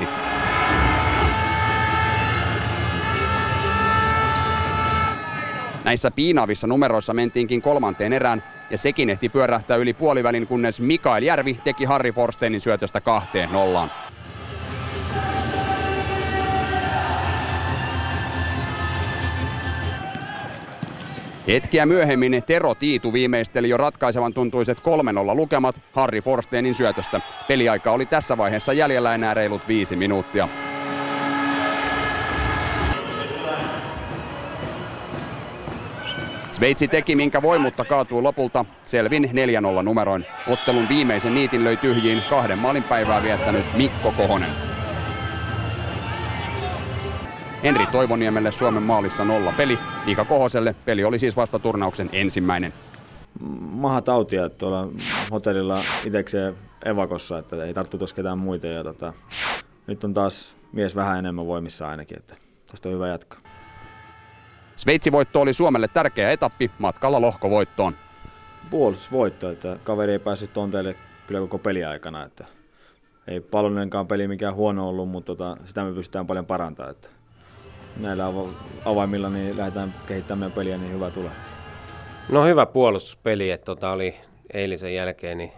35-35. Näissä piinaavissa numeroissa mentiinkin kolmanteen erään ja sekin ehti pyörähtää yli puolivälin, kunnes Mikael Järvi teki Harri Forsteinin syötöstä kahteen nollaan. Hetkiä myöhemmin Tero Tiitu viimeisteli jo ratkaisevan tuntuiset 3-0 lukemat Harri Forsteinin syötöstä. Peliaika oli tässä vaiheessa jäljellä enää reilut viisi minuuttia. Sveitsi teki minkä voi, mutta kaatuu lopulta selvin 4-0 numeroin. Ottelun viimeisen niitin löi tyhjiin kahden maalin päivää viettänyt Mikko Kohonen. Henri Toivoniemelle Suomen maalissa nolla peli. Mika Kohoselle peli oli siis vasta turnauksen ensimmäinen. Maha tautia tuolla hotellilla itsekseen evakossa, että ei tarttu ketään muita. Ja tota, nyt on taas mies vähän enemmän voimissa ainakin, että tästä on hyvä jatkaa. Sveitsivoitto oli Suomelle tärkeä etappi matkalla lohkovoittoon. Puolustusvoitto, että kaveri ei päässyt tonteille kyllä koko peliaikana. Että ei palonnenkaan peli mikään huono ollut, mutta tota, sitä me pystytään paljon parantamaan. Että näillä avaimilla niin lähdetään kehittämään meidän peliä, niin hyvä tulee. No hyvä puolustuspeli, että tota oli eilisen jälkeen niin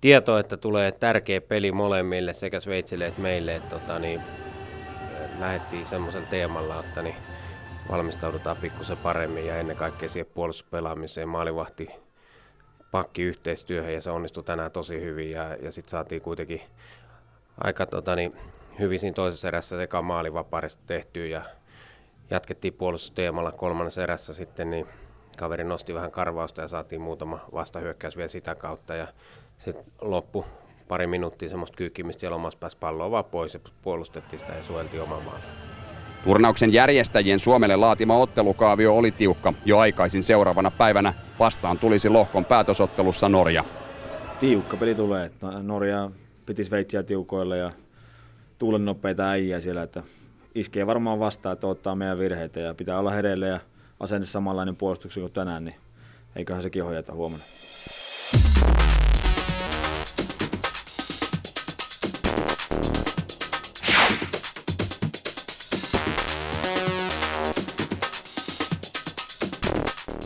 tieto, että tulee tärkeä peli molemmille sekä Sveitsille että meille. Että tota, niin, lähdettiin semmoisella teemalla, että niin, valmistaudutaan pikkusen paremmin ja ennen kaikkea siihen puolustuspelaamiseen maalivahti pakki yhteistyöhön ja se onnistui tänään tosi hyvin ja, ja sitten saatiin kuitenkin aika tota, niin, hyvin siinä toisessa erässä eka maali vapaudesta tehtyä ja jatkettiin puolustusteemalla kolmannessa erässä sitten, niin kaveri nosti vähän karvausta ja saatiin muutama vastahyökkäys vielä sitä kautta ja sitten loppu pari minuuttia semmoista kyykkimistä siellä omassa päässä palloa vaan pois ja puolustettiin sitä ja suojeltiin oman maan. Turnauksen järjestäjien Suomelle laatima ottelukaavio oli tiukka. Jo aikaisin seuraavana päivänä vastaan tulisi lohkon päätösottelussa Norja. Tiukka peli tulee. Norja piti Sveitsiä tiukoilla ja tuulen nopeita äijä siellä, että iskee varmaan vastaan, että ottaa meidän virheitä ja pitää olla hereillä ja asenne samanlainen puolustuksen kuin tänään, niin eiköhän sekin ohjata huomenna.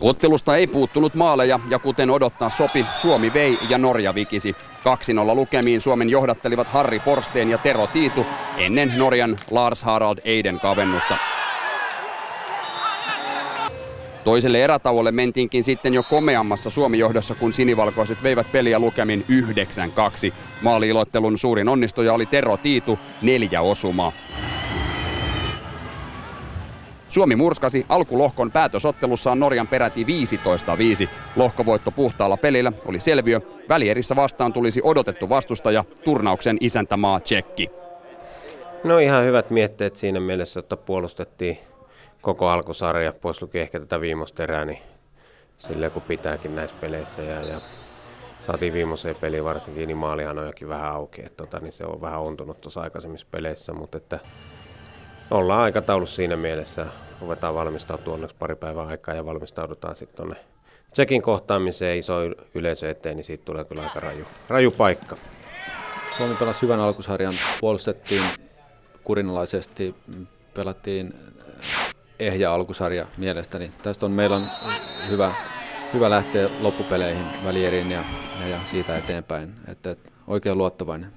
Ottelusta ei puuttunut maaleja ja kuten odottaa sopi, Suomi vei ja Norja vikisi. 2-0 lukemiin Suomen johdattelivat Harri Forsteen ja Tero Tiitu ennen Norjan Lars Harald Eiden kavennusta. Toiselle erätauolle mentiinkin sitten jo komeammassa Suomi-johdossa, kun sinivalkoiset veivät peliä lukemin 9-2. Maaliilottelun suurin onnistuja oli Tero Tiitu, neljä osumaa. Suomi murskasi alkulohkon päätösottelussaan Norjan peräti 15-5. Lohkovoitto puhtaalla pelillä oli selviö. Välierissä vastaan tulisi odotettu vastustaja, turnauksen isäntämaa Tsekki. No ihan hyvät mietteet siinä mielessä, että puolustettiin koko alkusarja, pois luki ehkä tätä viimeistä erää, niin silleen kun pitääkin näissä peleissä. Ja, ja saatiin viimeiseen peliin varsinkin, niin maalihanojakin vähän auki. Että tota, niin se on vähän ontunut tuossa aikaisemmissa peleissä, mutta että ollaan aikataulussa siinä mielessä. Ruvetaan valmistautua onneksi pari päivää aikaa ja valmistaudutaan sitten tuonne Tsekin kohtaamiseen iso yleisö eteen, niin siitä tulee kyllä aika raju, raju paikka. Suomi pelasi hyvän alkusarjan, puolustettiin kurinalaisesti, pelattiin ehjä alkusarja mielestäni. Tästä on meillä on hyvä, hyvä lähteä loppupeleihin välieriin ja, ja siitä eteenpäin. Että, että oikein luottavainen.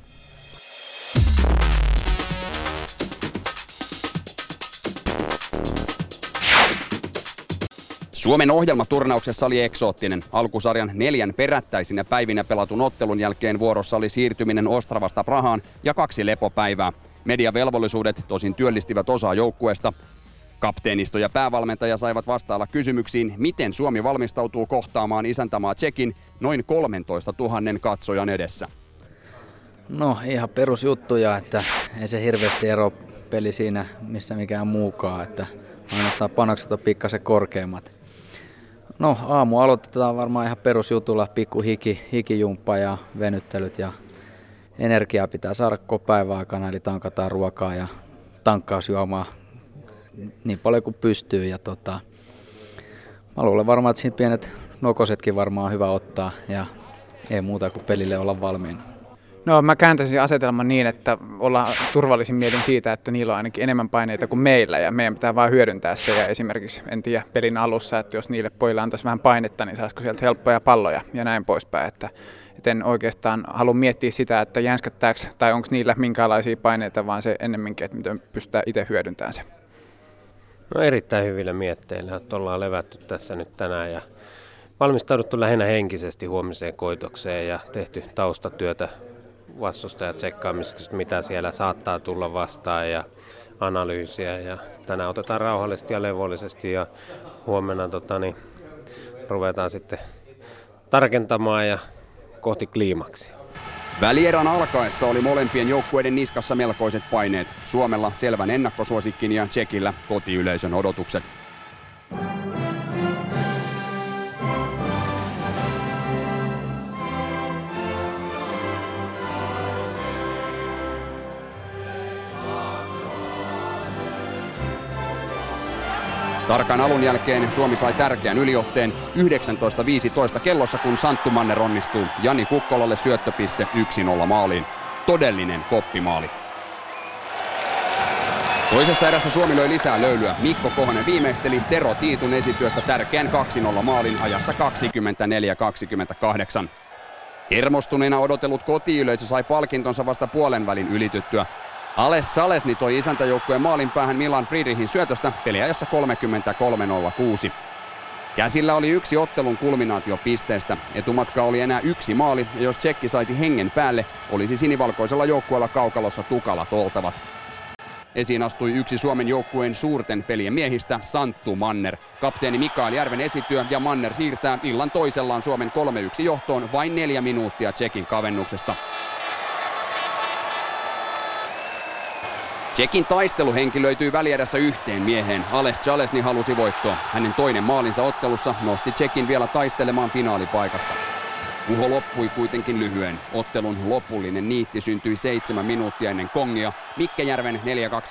Suomen ohjelma turnauksessa oli eksoottinen. Alkusarjan neljän perättäisinä päivinä pelatun ottelun jälkeen vuorossa oli siirtyminen Ostravasta Prahaan ja kaksi lepopäivää. Mediavelvollisuudet tosin työllistivät osaa joukkueesta. Kapteenisto ja päävalmentaja saivat vastailla kysymyksiin, miten Suomi valmistautuu kohtaamaan isäntämaa Tsekin noin 13 000 katsojan edessä. No ihan perusjuttuja, että ei se hirveästi ero peli siinä, missä mikään muukaan, että ainoastaan panokset on pikkasen korkeammat. No aamu aloitetaan varmaan ihan perusjutulla, pikku hiki, hikijumppa ja venyttelyt ja energiaa pitää saada koko päivän aikana, eli tankataan ruokaa ja tankkausjuomaa niin paljon kuin pystyy. Ja tota, mä luulen varmaan, että siinä pienet nokosetkin varmaan on hyvä ottaa ja ei muuta kuin pelille olla valmiina. No mä kääntäisin asetelman niin, että ollaan turvallisin mielin siitä, että niillä on ainakin enemmän paineita kuin meillä ja meidän pitää vain hyödyntää se ja esimerkiksi en tiedä pelin alussa, että jos niille pojille antaisi vähän painetta, niin saisiko sieltä helppoja palloja ja näin poispäin, että, en oikeastaan halua miettiä sitä, että jänskättääkö tai onko niillä minkälaisia paineita, vaan se ennemminkin, että miten pystytään itse hyödyntämään se. No erittäin hyvillä mietteillä, että ollaan levätty tässä nyt tänään ja valmistauduttu lähinnä henkisesti huomiseen koitokseen ja tehty taustatyötä vastustajan tsekkaamiseksi, mitä siellä saattaa tulla vastaan ja analyysiä. Ja tänään otetaan rauhallisesti ja levollisesti ja huomenna tota, niin, ruvetaan sitten tarkentamaan ja kohti kliimaksi. Välierän alkaessa oli molempien joukkueiden niskassa melkoiset paineet. Suomella selvän ennakkosuosikkin ja Tsekillä kotiyleisön odotukset. Tarkan alun jälkeen Suomi sai tärkeän yliotteen 19.15 kellossa, kun Santtu Manner onnistuu Jani Kukkolalle syöttöpiste 1-0 maaliin. Todellinen koppimaali. Toisessa erässä Suomi löi lisää löylyä. Mikko Kohonen viimeisteli Tero Tiitun esityöstä tärkeän 2-0 maalin ajassa 24-28. Hermostuneena odotellut kotiyleisö sai palkintonsa vasta puolen välin ylityttyä. Ales Salesni toi isäntäjoukkueen maalin päähän Milan Friedrichin syötöstä peliajassa 33.06. Käsillä oli yksi ottelun kulminaatiopisteestä. Etumatka oli enää yksi maali, ja jos Tsekki saisi hengen päälle, olisi sinivalkoisella joukkueella kaukalossa tukalat oltavat. Esiin astui yksi Suomen joukkueen suurten pelien miehistä, Santtu Manner. Kapteeni Mikael Järven esityö ja Manner siirtää illan toisellaan Suomen 3-1 johtoon vain neljä minuuttia Tsekin kavennuksesta. Tsekin taisteluhenki löytyy välierässä yhteen mieheen. Ales Jalesni halusi voittoa. Hänen toinen maalinsa ottelussa nosti Tsekin vielä taistelemaan finaalipaikasta. Uho loppui kuitenkin lyhyen. Ottelun lopullinen niitti syntyi seitsemän minuuttia ennen kongia. Mikkejärven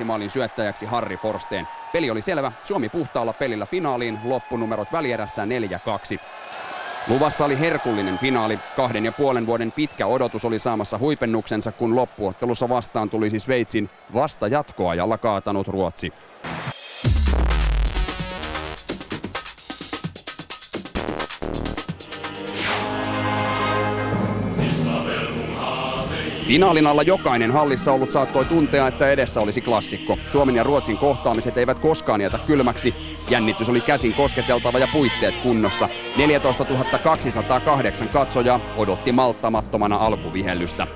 4-2 maalin syöttäjäksi Harri Forsteen. Peli oli selvä. Suomi puhtaalla pelillä finaaliin. Loppunumerot välierässä 4-2. Luvassa oli herkullinen finaali. Kahden ja puolen vuoden pitkä odotus oli saamassa huipennuksensa, kun loppuottelussa vastaan tulisi Sveitsin vasta jatkoajalla kaatanut Ruotsi. Finaalin alla jokainen hallissa ollut saattoi tuntea, että edessä olisi klassikko. Suomen ja Ruotsin kohtaamiset eivät koskaan jätä kylmäksi. Jännitys oli käsin kosketeltava ja puitteet kunnossa. 14 208 katsojaa odotti malttamattomana alkuvihellystä.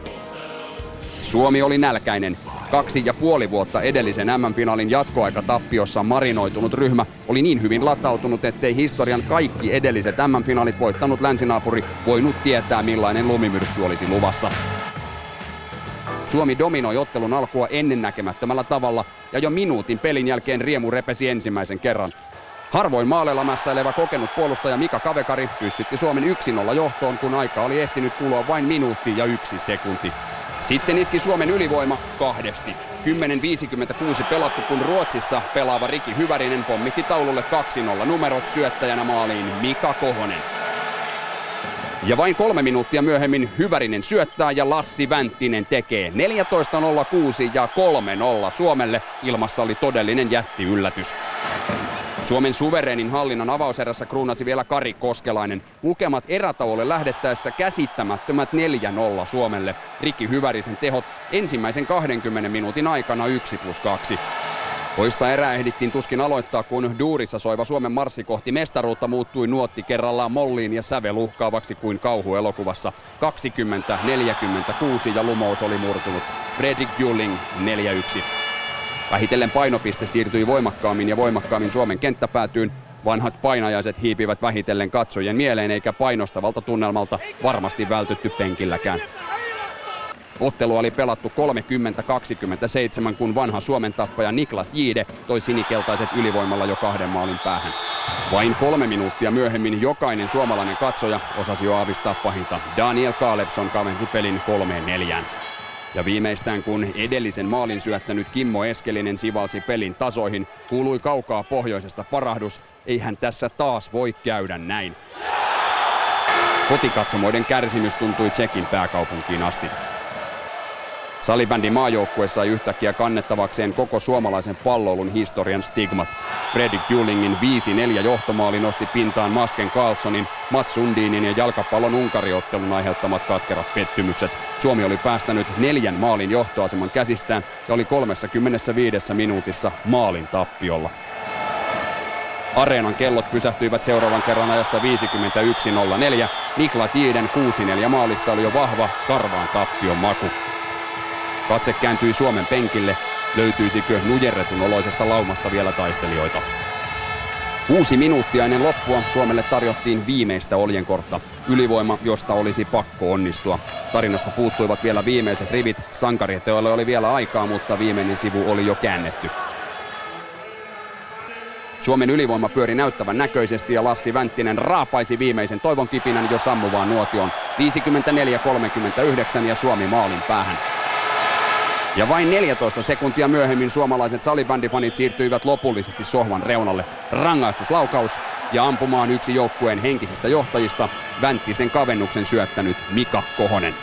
Suomi oli nälkäinen. Kaksi ja puoli vuotta edellisen MM-finaalin jatkoaikatappiossa marinoitunut ryhmä oli niin hyvin latautunut, ettei historian kaikki edelliset MM-finaalit voittanut länsinaapuri voinut tietää millainen lumimyrsky olisi luvassa. Suomi dominoi ottelun alkua ennennäkemättömällä tavalla ja jo minuutin pelin jälkeen riemu repesi ensimmäisen kerran. Harvoin maaleilla mässäilevä kokenut puolustaja Mika Kavekari pyssytti Suomen 1-0 johtoon, kun aika oli ehtinyt kulua vain minuutti ja yksi sekunti. Sitten iski Suomen ylivoima kahdesti. 10.56 pelattu, kun Ruotsissa pelaava Riki Hyvärinen pommitti taululle 2-0 numerot syöttäjänä maaliin Mika Kohonen. Ja vain kolme minuuttia myöhemmin Hyvärinen syöttää ja Lassi Vänttinen tekee 14.06 ja 3-0 Suomelle. Ilmassa oli todellinen jättiyllätys. Suomen suvereenin hallinnan avauserässä kruunasi vielä Kari Koskelainen. Lukemat erätauolle lähdettäessä käsittämättömät 4-0 Suomelle. Rikki Hyvärisen tehot ensimmäisen 20 minuutin aikana 1 plus 2. Toista erää ehdittiin tuskin aloittaa, kun duurissa soiva Suomen marssi kohti mestaruutta muuttui nuotti kerrallaan molliin ja säveluhkaavaksi kuin kauhuelokuvassa. 20-46 ja lumous oli murtunut. Fredrik Julling 4-1. Vähitellen painopiste siirtyi voimakkaammin ja voimakkaammin Suomen kenttäpäätyyn. Vanhat painajaiset hiipivät vähitellen katsojien mieleen eikä painostavalta tunnelmalta varmasti vältytty penkilläkään. Ottelu oli pelattu 30-27, kun vanha Suomen tappaja Niklas Jiide toi sinikeltaiset ylivoimalla jo kahden maalin päähän. Vain kolme minuuttia myöhemmin jokainen suomalainen katsoja osasi jo aavistaa pahinta. Daniel Kaalepson kavensi pelin kolmeen neljään. Ja viimeistään kun edellisen maalin syöttänyt Kimmo Eskelinen sivalsi pelin tasoihin, kuului kaukaa pohjoisesta parahdus, eihän tässä taas voi käydä näin. Kotikatsomoiden kärsimys tuntui Tsekin pääkaupunkiin asti. Salibändin maajoukkue sai yhtäkkiä kannettavakseen koko suomalaisen palloilun historian stigmat. Fredrik Julingin 5-4 johtomaali nosti pintaan Masken Carlsonin, Mats Sundinin ja jalkapallon unkariottelun aiheuttamat katkerat pettymykset. Suomi oli päästänyt neljän maalin johtoaseman käsistään ja oli 35 minuutissa maalin tappiolla. Areenan kellot pysähtyivät seuraavan kerran ajassa 51.04. Niklas Jiiden 6-4 maalissa oli jo vahva karvaan tappion maku. Katse kääntyi Suomen penkille. Löytyisikö nujerretun oloisesta laumasta vielä taistelijoita? Kuusi minuuttia ennen loppua Suomelle tarjottiin viimeistä oljenkortta. Ylivoima, josta olisi pakko onnistua. Tarinasta puuttuivat vielä viimeiset rivit. Sankariteoille oli vielä aikaa, mutta viimeinen sivu oli jo käännetty. Suomen ylivoima pyöri näyttävän näköisesti ja Lassi Vänttinen raapaisi viimeisen toivon kipinän jo sammuvaan nuotion. 54-39 ja Suomi maalin päähän. Ja vain 14 sekuntia myöhemmin suomalaiset salibändifanit siirtyivät lopullisesti sohvan reunalle. Rangaistuslaukaus ja ampumaan yksi joukkueen henkisistä johtajista, Vänttisen kavennuksen syöttänyt Mika Kohonen.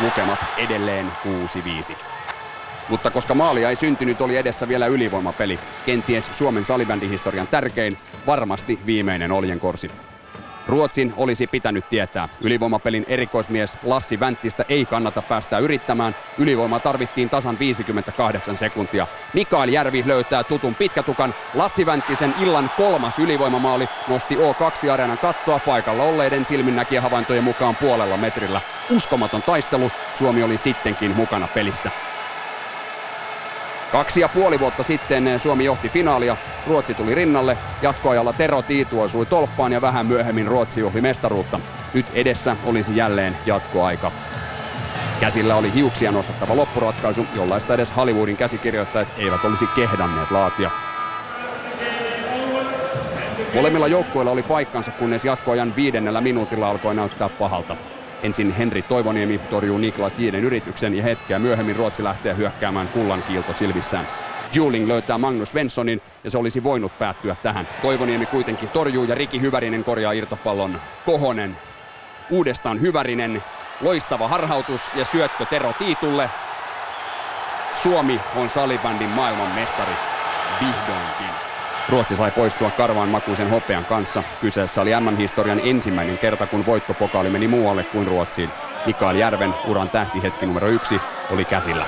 Lukemat edelleen 6-5. Mutta koska maalia ei syntynyt, oli edessä vielä ylivoimapeli. Kenties Suomen salibändihistorian tärkein, varmasti viimeinen oljenkorsi. Ruotsin olisi pitänyt tietää. Ylivoimapelin erikoismies Lassi Vänttistä ei kannata päästä yrittämään. Ylivoima tarvittiin tasan 58 sekuntia. Mikael Järvi löytää tutun pitkätukan. Lassi Vänttisen illan kolmas ylivoimamaali nosti O2-areenan kattoa paikalla olleiden silminnäkijähavaintojen mukaan puolella metrillä. Uskomaton taistelu. Suomi oli sittenkin mukana pelissä. Kaksi ja puoli vuotta sitten Suomi johti finaalia, Ruotsi tuli rinnalle, jatkoajalla Tero Tiitu osui tolppaan ja vähän myöhemmin Ruotsi juhli mestaruutta. Nyt edessä olisi jälleen jatkoaika. Käsillä oli hiuksia nostattava loppuratkaisu, jollaista edes Hollywoodin käsikirjoittajat eivät olisi kehdanneet laatia. Molemmilla joukkueilla oli paikkansa, kunnes jatkoajan viidennellä minuutilla alkoi näyttää pahalta. Ensin Henri Toivoniemi torjuu Niklas Jiiden yrityksen ja hetkeä myöhemmin Ruotsi lähtee hyökkäämään kullan kiilto silmissään. Juling löytää Magnus Svenssonin ja se olisi voinut päättyä tähän. Toivoniemi kuitenkin torjuu ja Riki Hyvärinen korjaa irtopallon. Kohonen. Uudestaan Hyvärinen. Loistava harhautus ja syöttö Tero Tiitulle. Suomi on salibändin maailman mestari. Vihdoinkin. Ruotsi sai poistua karvaan makuisen hopean kanssa. Kyseessä oli M-historian ensimmäinen kerta, kun voittopokaali meni muualle kuin Ruotsiin. Mikael Järven uran tähtihetki numero yksi oli käsillä.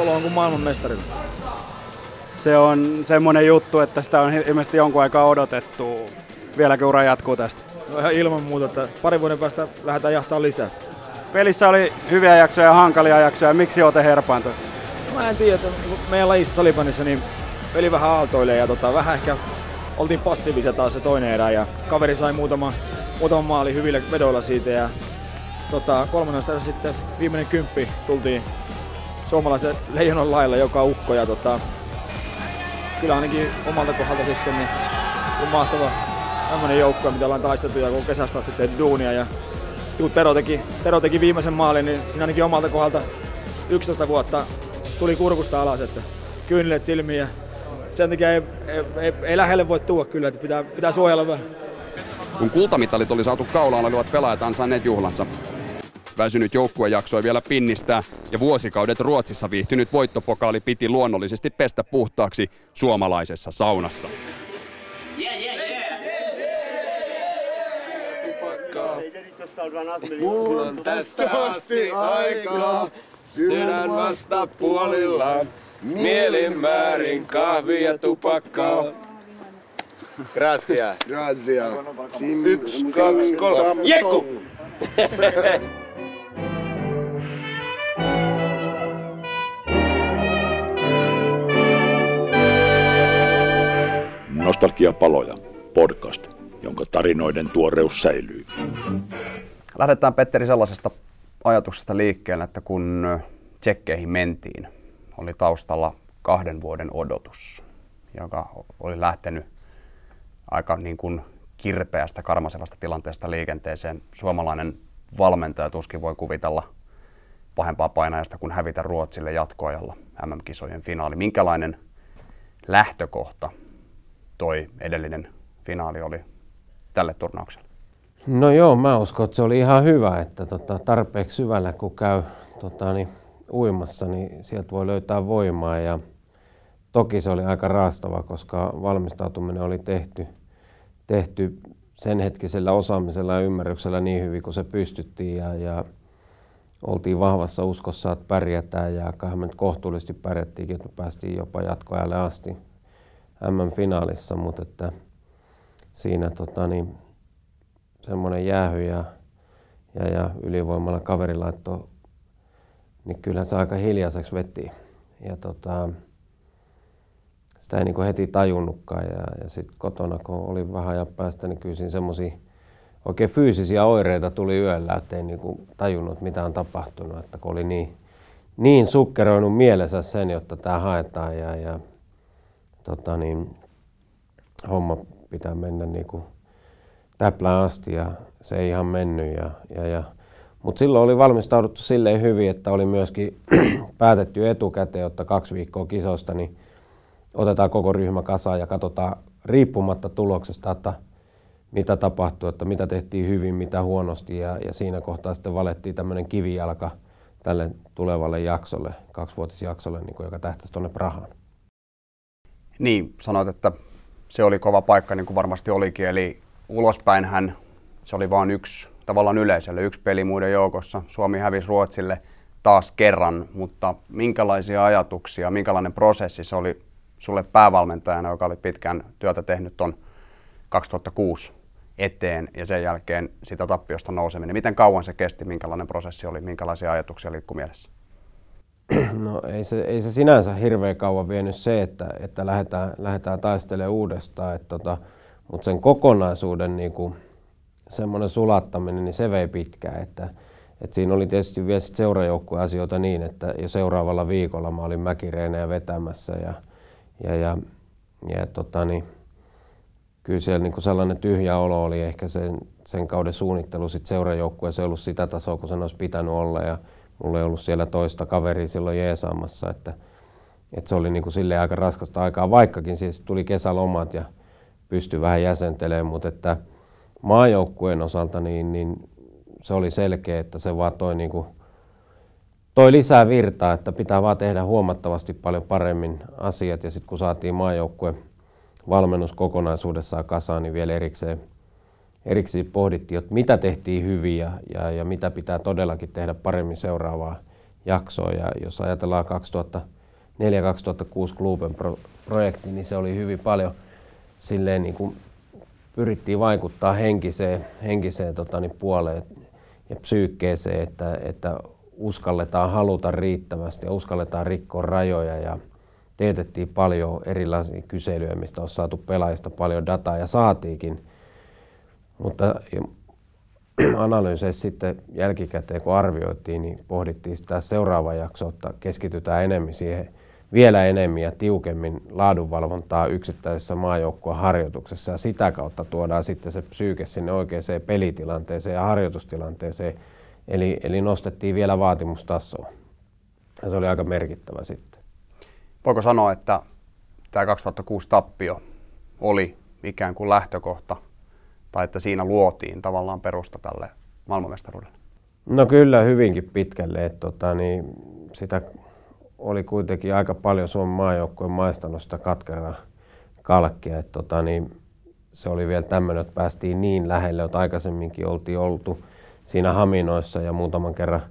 Loistavat. Olo on kuin maailmanmestarilla. Se on semmoinen juttu, että sitä on ilmeisesti jonkun aikaa odotettu. Vieläkö ura jatkuu tästä? No ihan ilman muuta, että pari vuoden päästä lähdetään jahtaa lisää. Pelissä oli hyviä jaksoja ja hankalia jaksoja. Miksi olette herpaantunut? Mä en tiedä, että meidän lajissa salipanissa niin peli vähän aaltoilee ja tota, vähän ehkä oltiin passiivisia taas se toinen erä ja kaveri sai muutama, muutama maali hyvillä vedoilla siitä ja tota, kolmannessa sitten viimeinen kymppi tultiin suomalaisen leijonan lailla joka ukko ja tota, kyllä ainakin omalta kohdalta sitten niin on mahtava tämmöinen joukko, mitä ollaan taisteltu ja kun kesästä asti tehty duunia ja sitten kun Tero teki, Tero teki viimeisen maalin, niin siinä ainakin omalta kohdalta 11 vuotta tuli kurkusta alas, että kyynelet silmiin ja sen takia ei, ei, ei, ei lähelle voi tuua kyllä, että pitää, pitää suojella vähän. Kun kultamitalit oli saatu kaulaan, olivat pelaajat ansainneet juhlansa. Väsynyt joukkue jaksoi vielä pinnistää ja vuosikaudet Ruotsissa viihtynyt voittopokaali piti luonnollisesti pestä puhtaaksi suomalaisessa saunassa. Mulla on tästä asti aikaa, sydän vasta puolillaan, mielin määrin kahvia tupakkaa. Grazie. Grazie. Sim, Yksi, kaksi, kolme. Jekku! Nostalgiapaloja, podcast, jonka tarinoiden tuoreus säilyy. Lähdetään Petteri sellaisesta ajatuksesta liikkeelle, että kun tsekkeihin mentiin, oli taustalla kahden vuoden odotus, joka oli lähtenyt aika niin kuin kirpeästä, karmasevasta tilanteesta liikenteeseen. Suomalainen valmentaja tuskin voi kuvitella pahempaa painajasta kuin hävitä Ruotsille jatkoajalla MM-kisojen finaali. Minkälainen lähtökohta toi edellinen finaali oli tälle turnaukselle? No joo, mä uskon, että se oli ihan hyvä, että tota, tarpeeksi syvällä kun käy tota, niin, uimassa, niin sieltä voi löytää voimaa. Ja toki se oli aika raastava, koska valmistautuminen oli tehty, tehty sen hetkisellä osaamisella ja ymmärryksellä niin hyvin kuin se pystyttiin. Ja, ja oltiin vahvassa uskossa, että pärjätään ja kai kohtuullisesti pärjättiinkin, että päästiin jopa jatkoajalle asti MM-finaalissa, mutta että siinä tota, niin, semmoinen jäähy ja, ja, ja ylivoimalla kaveri laittoi, niin kyllä se aika hiljaiseksi veti. Ja tota, sitä ei niin heti tajunnutkaan. Ja, ja sitten kotona, kun oli vähän ajan päästä, niin kyllä siinä semmoisia oikein fyysisiä oireita tuli yöllä, ettei niin kuin tajunnut, mitä on tapahtunut. Että kun oli niin, niin sukkeroinut mielessä sen, jotta tämä haetaan ja, ja tota niin, homma pitää mennä niin kuin täplään asti ja se ei ihan mennyt. Ja, ja, ja. Mutta silloin oli valmistauduttu silleen hyvin, että oli myöskin päätetty etukäteen, että kaksi viikkoa kisosta, niin otetaan koko ryhmä kasaan ja katsotaan riippumatta tuloksesta, että mitä tapahtui, että mitä tehtiin hyvin, mitä huonosti ja, ja siinä kohtaa sitten valettiin tämmöinen kivijalka tälle tulevalle jaksolle, kaksivuotisjaksolle, niin kuin, joka tähtäisi tuonne Prahaan. Niin, sanoit, että se oli kova paikka, niin kuin varmasti olikin, eli ulospäinhän se oli vain yksi tavallaan yleisölle, yksi peli muiden joukossa. Suomi hävisi Ruotsille taas kerran, mutta minkälaisia ajatuksia, minkälainen prosessi se oli sulle päävalmentajana, joka oli pitkään työtä tehnyt tuon 2006 eteen ja sen jälkeen sitä tappiosta nouseminen. Miten kauan se kesti, minkälainen prosessi oli, minkälaisia ajatuksia liikkui mielessä? No ei se, ei se sinänsä hirveän kauan vienyt se, että, että lähdetään, lähdetään taistelemaan uudestaan. Että tota, mutta sen kokonaisuuden niin kuin, semmoinen sulattaminen, niin se vei pitkään. Että, että siinä oli tietysti vielä seurajoukkueen asioita niin, että jo seuraavalla viikolla mä olin mäkireenejä vetämässä ja, ja, ja, ja tota, niin, kyllä siellä niin kuin sellainen tyhjä olo oli ehkä sen, sen kauden suunnittelu sit seurajoukkueessa ei ollut sitä tasoa, kun sen olisi pitänyt olla ja mulla ei ollut siellä toista kaveria silloin jeesaamassa, että, Et se oli niin kuin silleen aika raskasta aikaa, vaikkakin siis tuli kesälomat ja pystyi vähän jäsentelemään, mutta että maajoukkueen osalta niin, niin se oli selkeä, että se vaan toi, niin kuin, toi lisää virtaa, että pitää vaan tehdä huomattavasti paljon paremmin asiat ja sitten kun saatiin maajoukkue valmennus kokonaisuudessaan kasaan, niin vielä erikseen, erikseen pohdittiin, että mitä tehtiin hyvin ja, ja, ja mitä pitää todellakin tehdä paremmin seuraavaa jaksoa. Ja jos ajatellaan 2004-2006 Kluben pro, projekti, niin se oli hyvin paljon silleen niin kuin pyrittiin vaikuttaa henkiseen, henkiseen tota, niin puoleen ja psyykkeeseen, että, että uskalletaan haluta riittävästi ja uskalletaan rikkoa rajoja ja teetettiin paljon erilaisia kyselyjä, mistä on saatu pelaajista paljon dataa ja saatiinkin. Mutta analyyseissa sitten jälkikäteen, kun arvioitiin, niin pohdittiin sitä seuraava jakso, että keskitytään enemmän siihen vielä enemmän ja tiukemmin laadunvalvontaa yksittäisessä maajoukkueen harjoituksessa ja sitä kautta tuodaan sitten se psyyke sinne oikeaan pelitilanteeseen ja harjoitustilanteeseen. Eli, eli nostettiin vielä vaatimustasoa. Ja se oli aika merkittävä sitten. Voiko sanoa, että tämä 2006 tappio oli ikään kuin lähtökohta tai että siinä luotiin tavallaan perusta tälle maailmanmestaruudelle? No kyllä hyvinkin pitkälle. Että tota, niin sitä oli kuitenkin aika paljon Suomen maajoukkueen maistanut sitä katkeraa kalkkia. Että tota, niin se oli vielä tämmöinen, että päästiin niin lähelle, että aikaisemminkin oltiin oltu siinä Haminoissa ja muutaman kerran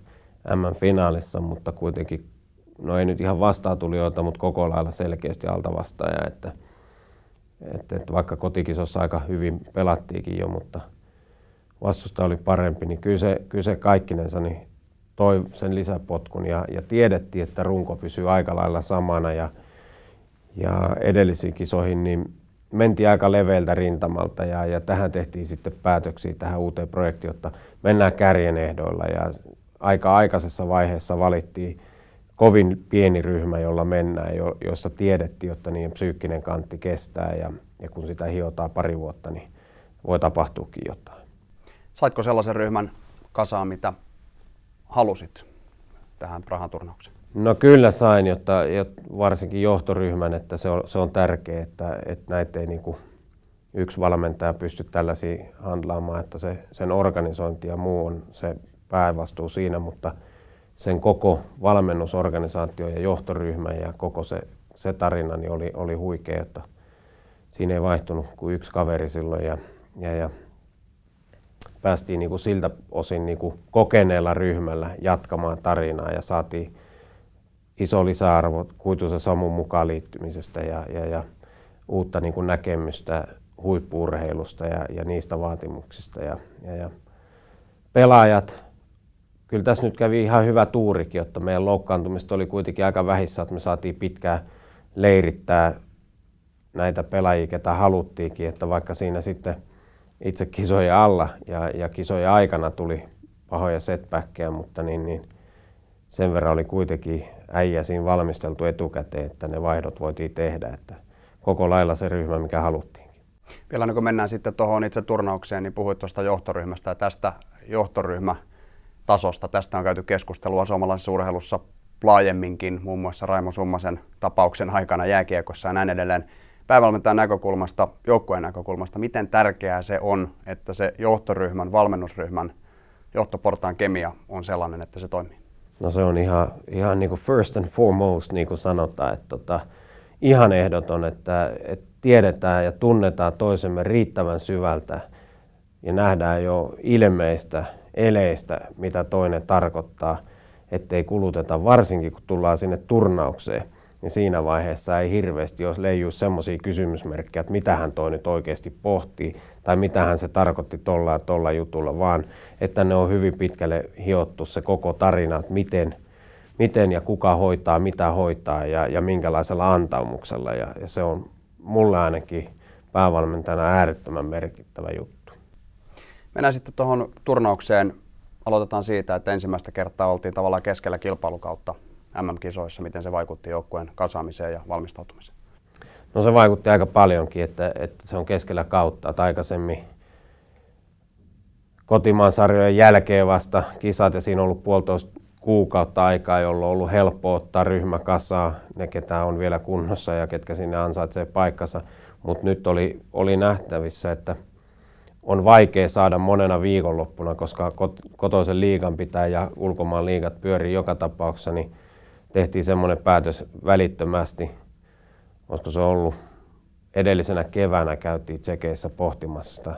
M-finaalissa, mutta kuitenkin, no ei nyt ihan vastaatulijoita, mutta koko lailla selkeästi alta vastaaja, että, että, että vaikka kotikisossa aika hyvin pelattiinkin jo, mutta vastusta oli parempi, niin kyllä se, kyllä se kaikkinensa niin toi sen lisäpotkun. Ja, ja tiedettiin, että runko pysyy aika lailla samana ja, ja edellisiin kisoihin niin mentiin aika leveältä rintamalta ja, ja tähän tehtiin sitten päätöksiä tähän uuteen projektiin, jotta mennään kärjen ehdoilla. Ja aika aikaisessa vaiheessa valittiin kovin pieni ryhmä, jolla mennään, jo, jossa tiedettiin, että niin psyykkinen kantti kestää ja, ja kun sitä hiotaan pari vuotta, niin voi tapahtuukin jotain. Saitko sellaisen ryhmän kasaan, mitä halusit tähän Prahan turnaukseen? No kyllä sain, jotta, jotta varsinkin johtoryhmän, että se on, se on tärkeää, että, että näitä ei niin kuin yksi valmentaja pysty tällaisia handlaamaan, että se, sen organisointi ja muu on se päävastuu siinä, mutta sen koko valmennusorganisaatio ja johtoryhmä ja koko se, se tarina niin oli, oli huikea, että siinä ei vaihtunut kuin yksi kaveri silloin ja, ja, ja päästiin niin kuin siltä osin niin kuin kokeneella ryhmällä jatkamaan tarinaa ja saatiin iso lisäarvo Kuitusen Samun mukaan liittymisestä ja, ja, ja uutta niin kuin näkemystä huippuurheilusta ja, ja niistä vaatimuksista. Ja, ja, ja pelaajat, kyllä tässä nyt kävi ihan hyvä tuurikin, että meidän loukkaantumista oli kuitenkin aika vähissä, että me saatiin pitkään leirittää näitä pelaajia, ketä haluttiinkin, että vaikka siinä sitten itse kisojen alla ja, ja kisojen aikana tuli pahoja setbackkejä, mutta niin, niin sen verran oli kuitenkin äijä siinä valmisteltu etukäteen, että ne vaihdot voitiin tehdä, että koko lailla se ryhmä, mikä haluttiin. Vielä kun mennään sitten tuohon itse turnaukseen, niin puhuit tuosta johtoryhmästä ja tästä johtoryhmätasosta. Tästä on käyty keskustelua suomalaisessa urheilussa laajemminkin, muun muassa Raimo Summasen tapauksen aikana jääkiekossa ja näin edelleen päävalmentajan näkökulmasta, joukkueen näkökulmasta, miten tärkeää se on, että se johtoryhmän, valmennusryhmän, johtoportaan kemia on sellainen, että se toimii? No se on ihan, ihan niin kuin first and foremost, niin kuin sanotaan, että tota, ihan ehdoton, että, että tiedetään ja tunnetaan toisemme riittävän syvältä ja nähdään jo ilmeistä eleistä, mitä toinen tarkoittaa, ettei kuluteta, varsinkin kun tullaan sinne turnaukseen – niin siinä vaiheessa ei hirveästi jos leijuu semmoisia kysymysmerkkejä, että mitä hän toi nyt oikeasti pohtii tai mitä hän se tarkoitti tuolla ja tuolla jutulla, vaan että ne on hyvin pitkälle hiottu se koko tarina, että miten, miten ja kuka hoitaa, mitä hoitaa ja, ja minkälaisella antaumuksella. Ja, ja se on mulle ainakin päävalmentajana äärettömän merkittävä juttu. Mennään sitten tuohon turnaukseen. Aloitetaan siitä, että ensimmäistä kertaa oltiin tavallaan keskellä kilpailukautta MM-kisoissa, miten se vaikutti joukkueen kasaamiseen ja valmistautumiseen? No se vaikutti aika paljonkin, että, että se on keskellä kautta. Että aikaisemmin kotimaan sarjojen jälkeen vasta kisat ja siinä on ollut puolitoista kuukautta aikaa, jolloin on ollut helppo ottaa ryhmä kasaan, ne ketä on vielä kunnossa ja ketkä sinne ansaitsee paikkansa. Mutta nyt oli, oli nähtävissä, että on vaikea saada monena viikonloppuna, koska kotoisen liigan pitää ja ulkomaan liigat pyörii joka tapauksessa, niin tehtiin semmoinen päätös välittömästi, koska se ollut edellisenä keväänä käytiin Tsekeissä pohtimassa sitä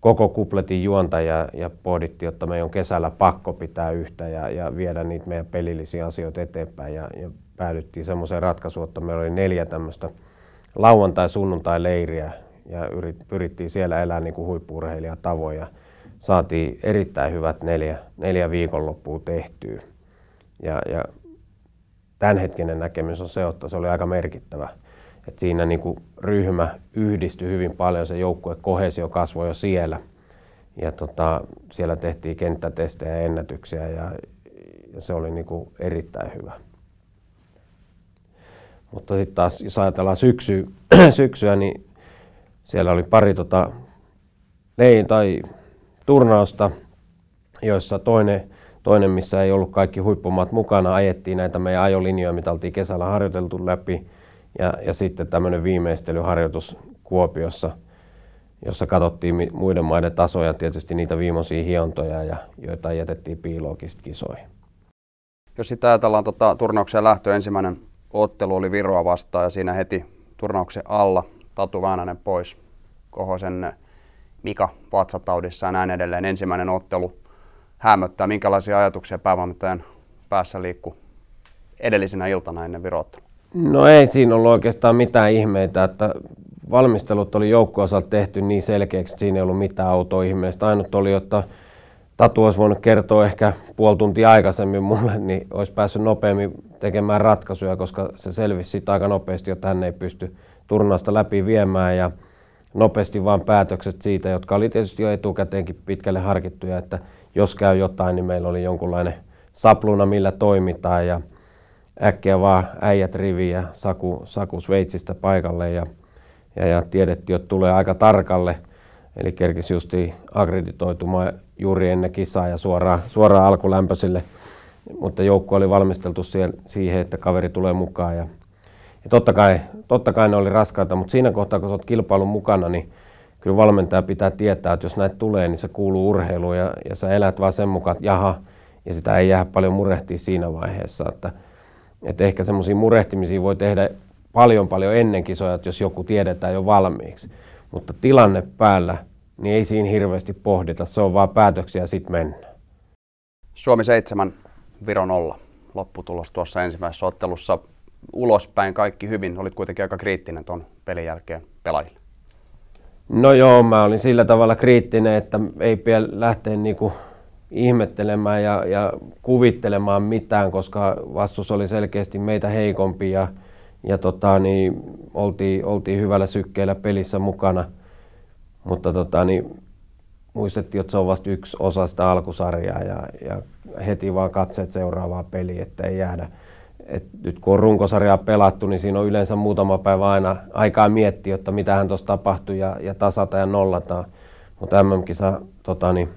koko kupletin juonta ja, ja pohdittiin, että meidän on kesällä pakko pitää yhtä ja, ja viedä niitä meidän pelillisiä asioita eteenpäin. Ja, ja päädyttiin semmoiseen ratkaisuun, että meillä oli neljä tämmöistä lauantai-sunnuntai-leiriä ja yrit, pyrittiin siellä elää niin kuin huippuurheilijatavoja. Saatiin erittäin hyvät neljä, neljä viikonloppua tehtyä. Ja, ja tämänhetkinen näkemys on se, että se oli aika merkittävä että siinä niin kuin ryhmä yhdistyi hyvin paljon, se joukkue kohesio kasvoi jo siellä. Ja tota, siellä tehtiin kenttätestejä ja ennätyksiä ja, ja se oli niin kuin erittäin hyvä. Mutta sitten taas, jos ajatellaan syksy, syksyä, niin siellä oli pari tota, lein tai turnausta, joissa toinen, toinen, missä ei ollut kaikki huippumaat mukana, ajettiin näitä meidän ajolinjoja, mitä oltiin kesällä harjoiteltu läpi ja, ja sitten tämmöinen viimeistelyharjoitus Kuopiossa, jossa katsottiin muiden maiden tasoja, tietysti niitä viimeisiä hiontoja, ja, joita jätettiin piilookista kisoihin. Jos sitten ajatellaan tota, turnauksen lähtö, ensimmäinen ottelu oli Viroa vastaan ja siinä heti turnauksen alla Tatu Väänänen pois, Kohosen Mika vatsataudissa ja näin edelleen. Ensimmäinen ottelu hämöttää. Minkälaisia ajatuksia päävalmentajan päässä liikkuu edellisenä iltana ennen Viroottelua? No ei siinä ollut oikeastaan mitään ihmeitä, että valmistelut oli joukkueosalta tehty niin selkeäksi, että siinä ei ollut mitään autoa ihmeellistä. Ainut oli, että Tatu olisi voinut kertoa ehkä puoli tuntia aikaisemmin mulle, niin olisi päässyt nopeammin tekemään ratkaisuja, koska se selvisi siitä aika nopeasti, että hän ei pysty turnausta läpi viemään ja nopeasti vaan päätökset siitä, jotka oli tietysti jo etukäteenkin pitkälle harkittuja, että jos käy jotain, niin meillä oli jonkunlainen sapluna, millä toimitaan ja äkkiä vaan äijät riviin ja Saku, Saku Sveitsistä paikalle ja, ja, ja tiedettiin, että tulee aika tarkalle. Eli kerkisi justi akkreditoitumaan juuri ennen kisaa ja suoraan, suoraan alkulämpöisille. Mutta joukko oli valmisteltu siihen, että kaveri tulee mukaan. Ja, ja totta, kai, totta kai ne oli raskaita, mutta siinä kohtaa, kun olet kilpailun mukana, niin kyllä valmentaja pitää tietää, että jos näitä tulee, niin se kuuluu urheiluun ja, ja sä elät vaan sen mukaan, että jaha, ja sitä ei jää paljon murehtia siinä vaiheessa. Että että ehkä semmoisia murehtimisia voi tehdä paljon paljon ennen kisoja, jos joku tiedetään jo valmiiksi. Mutta tilanne päällä, niin ei siinä hirveästi pohdita. Se on vaan päätöksiä sitten mennään. Suomi 7, Viro 0. Lopputulos tuossa ensimmäisessä ottelussa. Ulospäin kaikki hyvin. Olit kuitenkin aika kriittinen tuon pelin jälkeen pelaajille. No joo, mä olin sillä tavalla kriittinen, että ei pidä lähteä niinku ihmettelemään ja, ja kuvittelemaan mitään, koska vastus oli selkeästi meitä heikompi ja, ja tota, niin, oltiin, oltiin hyvällä sykkeellä pelissä mukana. Mutta tota, niin, muistettiin, että se on vasta yksi osa sitä alkusarjaa ja, ja heti vaan katseet seuraavaa peliä, että ei jäädä. Et nyt kun on runkosarjaa pelattu, niin siinä on yleensä muutama päivä aina aikaa miettiä, että mitä hän tuossa tapahtui ja, ja tasata ja nollata. Mutta MM-kisa tota, niin,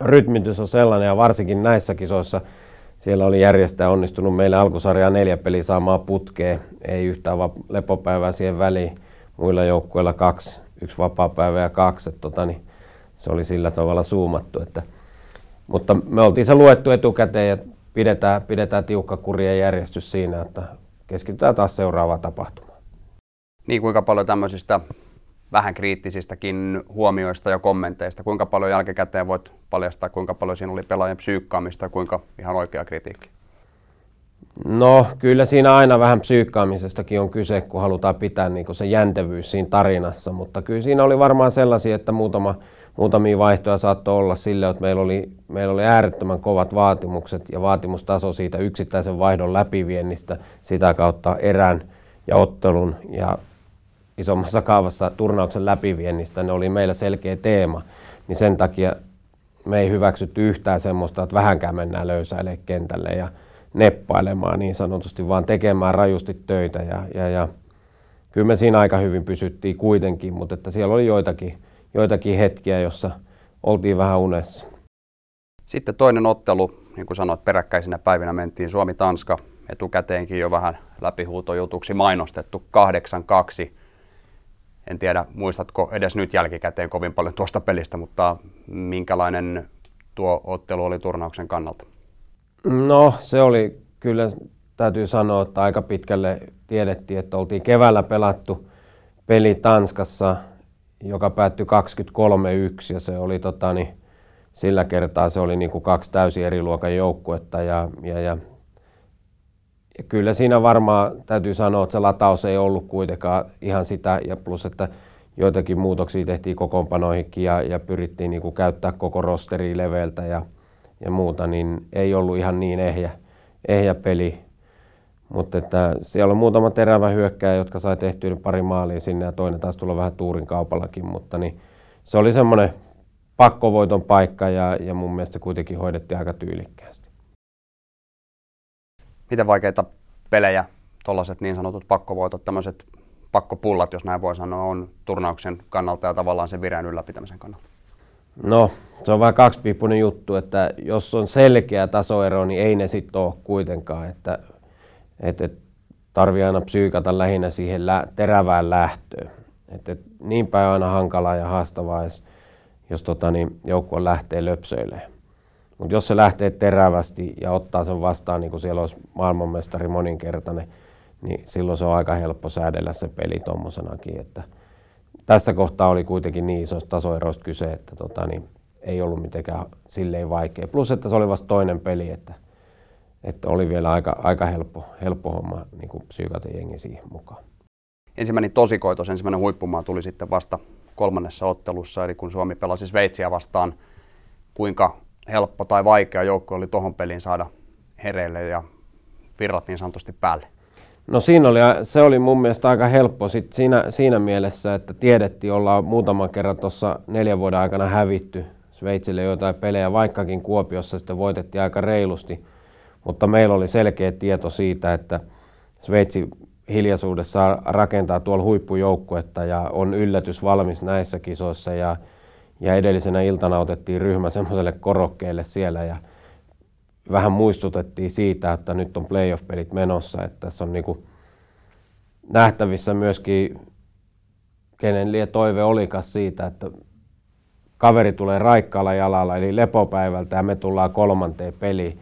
rytmitys on sellainen ja varsinkin näissä kisoissa siellä oli järjestäjä onnistunut meille alkusarjaa neljä peliä saamaan putkeen, ei yhtään vaan lepopäivää siihen väliin, muilla joukkueilla kaksi, yksi vapaa-päivä ja kaksi, että tota, niin se oli sillä tavalla suumattu. Että, mutta me oltiin se luettu etukäteen ja pidetään, pidetään tiukka kurien järjestys siinä, että keskitytään taas seuraavaan tapahtumaan. Niin kuinka paljon tämmöisistä vähän kriittisistäkin huomioista ja kommenteista. Kuinka paljon jälkikäteen voit paljastaa, kuinka paljon siinä oli pelaajien psyykkaamista ja kuinka ihan oikea kritiikki? No kyllä siinä aina vähän psyykkaamisestakin on kyse, kun halutaan pitää niin se jäntevyys siinä tarinassa, mutta kyllä siinä oli varmaan sellaisia, että muutama, muutamia vaihtoja saattoi olla sille, että meillä oli, meillä oli äärettömän kovat vaatimukset ja vaatimustaso siitä yksittäisen vaihdon läpiviennistä sitä kautta erään ja ottelun ja isommassa kaavassa turnauksen läpiviennistä, ne oli meillä selkeä teema, niin sen takia me ei hyväksytty yhtään semmoista, että vähänkään mennään löysäilemään kentälle ja neppailemaan niin sanotusti, vaan tekemään rajusti töitä. Ja, ja, ja kyllä me siinä aika hyvin pysyttiin kuitenkin, mutta että siellä oli joitakin, joitakin hetkiä, jossa oltiin vähän unessa. Sitten toinen ottelu, niin kuin sanoit, peräkkäisinä päivinä mentiin Suomi-Tanska, etukäteenkin jo vähän läpihuutojutuksi mainostettu 8-2. En tiedä, muistatko edes nyt jälkikäteen kovin paljon tuosta pelistä, mutta minkälainen tuo ottelu oli turnauksen kannalta? No, se oli kyllä, täytyy sanoa, että aika pitkälle tiedettiin, että oltiin keväällä pelattu peli Tanskassa, joka päättyi 23-1 ja se oli tota, niin, sillä kertaa se oli niin kuin kaksi täysin eri luokan joukkuetta ja, ja, ja, ja kyllä siinä varmaan täytyy sanoa, että se lataus ei ollut kuitenkaan ihan sitä ja plus, että joitakin muutoksia tehtiin kokoonpanoihinkin ja, ja pyrittiin niin kuin käyttää koko rosteri leveltä ja, ja muuta, niin ei ollut ihan niin ehjä, ehjä peli. Mutta että siellä on muutama terävä hyökkäjä, jotka sai tehtyä pari maalia sinne ja toinen taas tulla vähän tuurin kaupallakin, mutta niin se oli semmoinen pakkovoiton paikka ja, ja mun mielestä se kuitenkin hoidettiin aika tyylikkäästi. Miten vaikeita pelejä tuollaiset niin sanotut pakkovoitot, tämmöiset pakkopullat, jos näin voi sanoa, on turnauksen kannalta ja tavallaan sen vireen ylläpitämisen kannalta? No, se on vähän kaksipiippunen juttu, että jos on selkeä tasoero, niin ei ne sitten ole kuitenkaan, että, että, että tarvii aina psyykata lähinnä siihen lä- terävään lähtöön. Että, että niin päin aina hankalaa ja haastavaa, jos, jos tota, niin joukkue lähtee löpsöilemään. Mutta jos se lähtee terävästi ja ottaa sen vastaan, niin kuin siellä olisi maailmanmestari moninkertainen, niin silloin se on aika helppo säädellä se peli tuommoisenakin. Että tässä kohtaa oli kuitenkin niin isoista tasoeroista kyse, että tota, niin ei ollut mitenkään silleen vaikea. Plus, että se oli vasta toinen peli, että, että oli vielä aika, aika helppo, helppo homma niin psyykata jengi siihen mukaan. Ensimmäinen tosikoitos, ensimmäinen huippumaa tuli sitten vasta kolmannessa ottelussa, eli kun Suomi pelasi Sveitsiä vastaan, kuinka helppo tai vaikea joukko oli tuohon peliin saada hereille ja virrat niin sanotusti päälle? No siinä oli, se oli mun mielestä aika helppo sit siinä, siinä mielessä, että tiedettiin, ollaan muutaman kerran tuossa neljän vuoden aikana hävitty Sveitsille jotain pelejä, vaikkakin Kuopiossa sitten voitettiin aika reilusti. Mutta meillä oli selkeä tieto siitä, että Sveitsi hiljaisuudessa rakentaa tuolla huippujoukkuetta ja on yllätys valmis näissä kisoissa. Ja, ja edellisenä iltana otettiin ryhmä semmoiselle korokkeelle siellä ja vähän muistutettiin siitä, että nyt on playoff-pelit menossa, että tässä on niinku nähtävissä myöskin, kenen lie toive olikas siitä, että kaveri tulee raikkaalla jalalla, eli lepopäivältä, ja me tullaan kolmanteen peliin,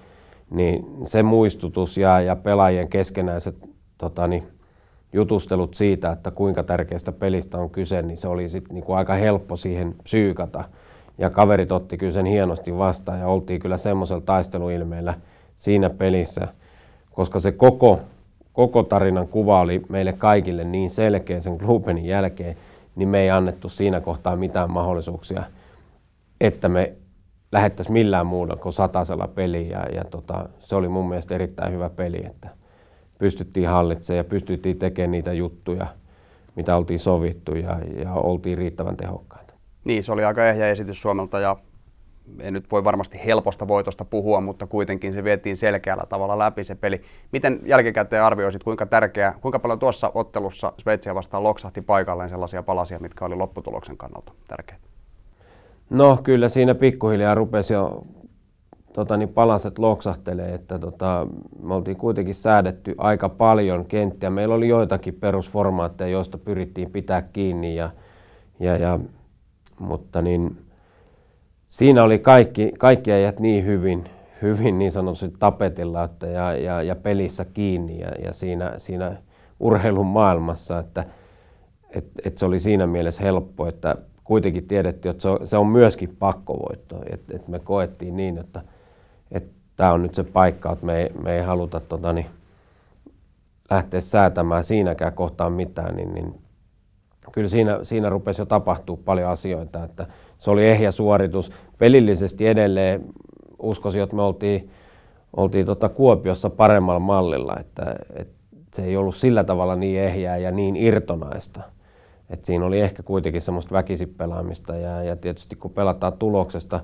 niin se muistutus ja, ja pelaajien keskenäiset tota, niin, jutustelut siitä, että kuinka tärkeästä pelistä on kyse, niin se oli sitten niinku aika helppo siihen psyykata. Ja kaverit otti kyllä sen hienosti vastaan ja oltiin kyllä semmoisella taisteluilmeellä siinä pelissä, koska se koko, koko tarinan kuva oli meille kaikille niin selkeä sen Glubenin jälkeen, niin me ei annettu siinä kohtaa mitään mahdollisuuksia, että me lähettäisiin millään muulla kuin satasella peliä ja, ja tota, se oli mun mielestä erittäin hyvä peli, että pystyttiin hallitsemaan ja pystyttiin tekemään niitä juttuja, mitä oltiin sovittu ja, ja oltiin riittävän tehokkaita. Niin, se oli aika ehjä esitys Suomelta ja en nyt voi varmasti helposta voitosta puhua, mutta kuitenkin se vietiin selkeällä tavalla läpi se peli. Miten jälkikäteen arvioisit, kuinka tärkeää, kuinka paljon tuossa ottelussa Sveitsiä vastaan loksahti paikalleen sellaisia palasia, mitkä oli lopputuloksen kannalta tärkeitä? No kyllä siinä pikkuhiljaa rupesi jo tota, niin palaset loksahtelee, että tota, me oltiin kuitenkin säädetty aika paljon kenttiä. Meillä oli joitakin perusformaatteja, joista pyrittiin pitää kiinni ja, ja, ja mutta niin, siinä oli kaikki, kaikki ajat niin hyvin, hyvin niin sanotusti tapetilla että ja, ja, ja pelissä kiinni ja, ja siinä, siinä urheilun maailmassa, että et, et se oli siinä mielessä helppo, että kuitenkin tiedettiin, että se on, se on myöskin pakkovoitto. Että et me koettiin niin, että tämä on nyt se paikka, että me ei, me ei haluta tota, niin, lähteä säätämään siinäkään kohtaan mitään, niin, niin kyllä siinä, siinä rupesi jo tapahtuu paljon asioita, että se oli ehjä suoritus. Pelillisesti edelleen uskoisin, että me oltiin, oltiin tota Kuopiossa paremmalla mallilla, että, että se ei ollut sillä tavalla niin ehjää ja niin irtonaista. Et siinä oli ehkä kuitenkin semmoista väkisipelaamista ja, ja tietysti kun pelataan tuloksesta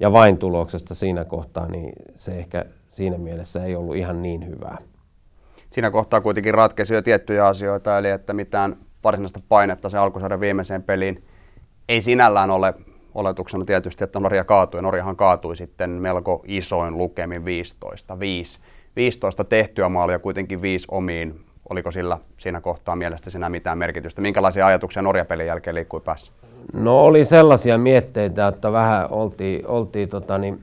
ja vain tuloksesta siinä kohtaa, niin se ehkä siinä mielessä ei ollut ihan niin hyvää. Siinä kohtaa kuitenkin ratkaisi jo tiettyjä asioita, eli että mitään varsinaista painetta sen alkusarjan viimeiseen peliin ei sinällään ole oletuksena tietysti, että Norja kaatui. Norjahan kaatui sitten melko isoin lukemin 15. 5. 15 tehtyä maalia, kuitenkin viisi omiin. Oliko sillä siinä kohtaa mielestä sinä mitään merkitystä? Minkälaisia ajatuksia Norja-pelin jälkeen liikkui päässä? No oli sellaisia mietteitä, että vähän oltiin, oltiin tota niin,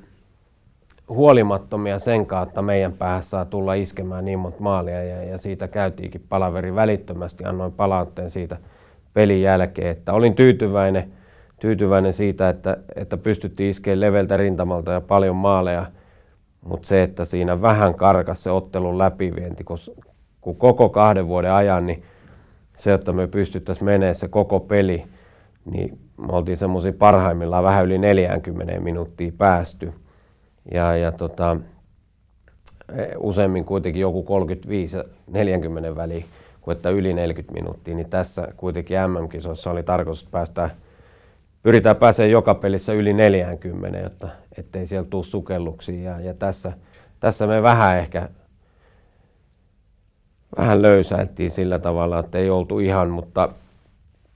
huolimattomia sen kautta meidän päässä saa tulla iskemään niin monta maalia ja, ja siitä käytiinkin palaveri välittömästi. Annoin palautteen siitä pelin jälkeen, että olin tyytyväinen, tyytyväinen siitä, että, että pystyttiin iskeä leveltä rintamalta ja paljon maaleja, mutta se, että siinä vähän karkas se ottelun läpivienti, kun, kun koko kahden vuoden ajan, niin se, että me pystyttäisiin menemään se koko peli, niin me oltiin semmoisia parhaimmillaan vähän yli 40 minuuttia päästy. Ja, ja tota, useimmin kuitenkin joku 35 40 väliin, kuin että yli 40 minuuttia, niin tässä kuitenkin MM-kisoissa oli tarkoitus päästä, pyritään pääsemään joka pelissä yli 40, jotta ettei siellä tule sukelluksia. Ja, ja tässä, tässä me vähän ehkä vähän löysäiltiin sillä tavalla, että ei oltu ihan, mutta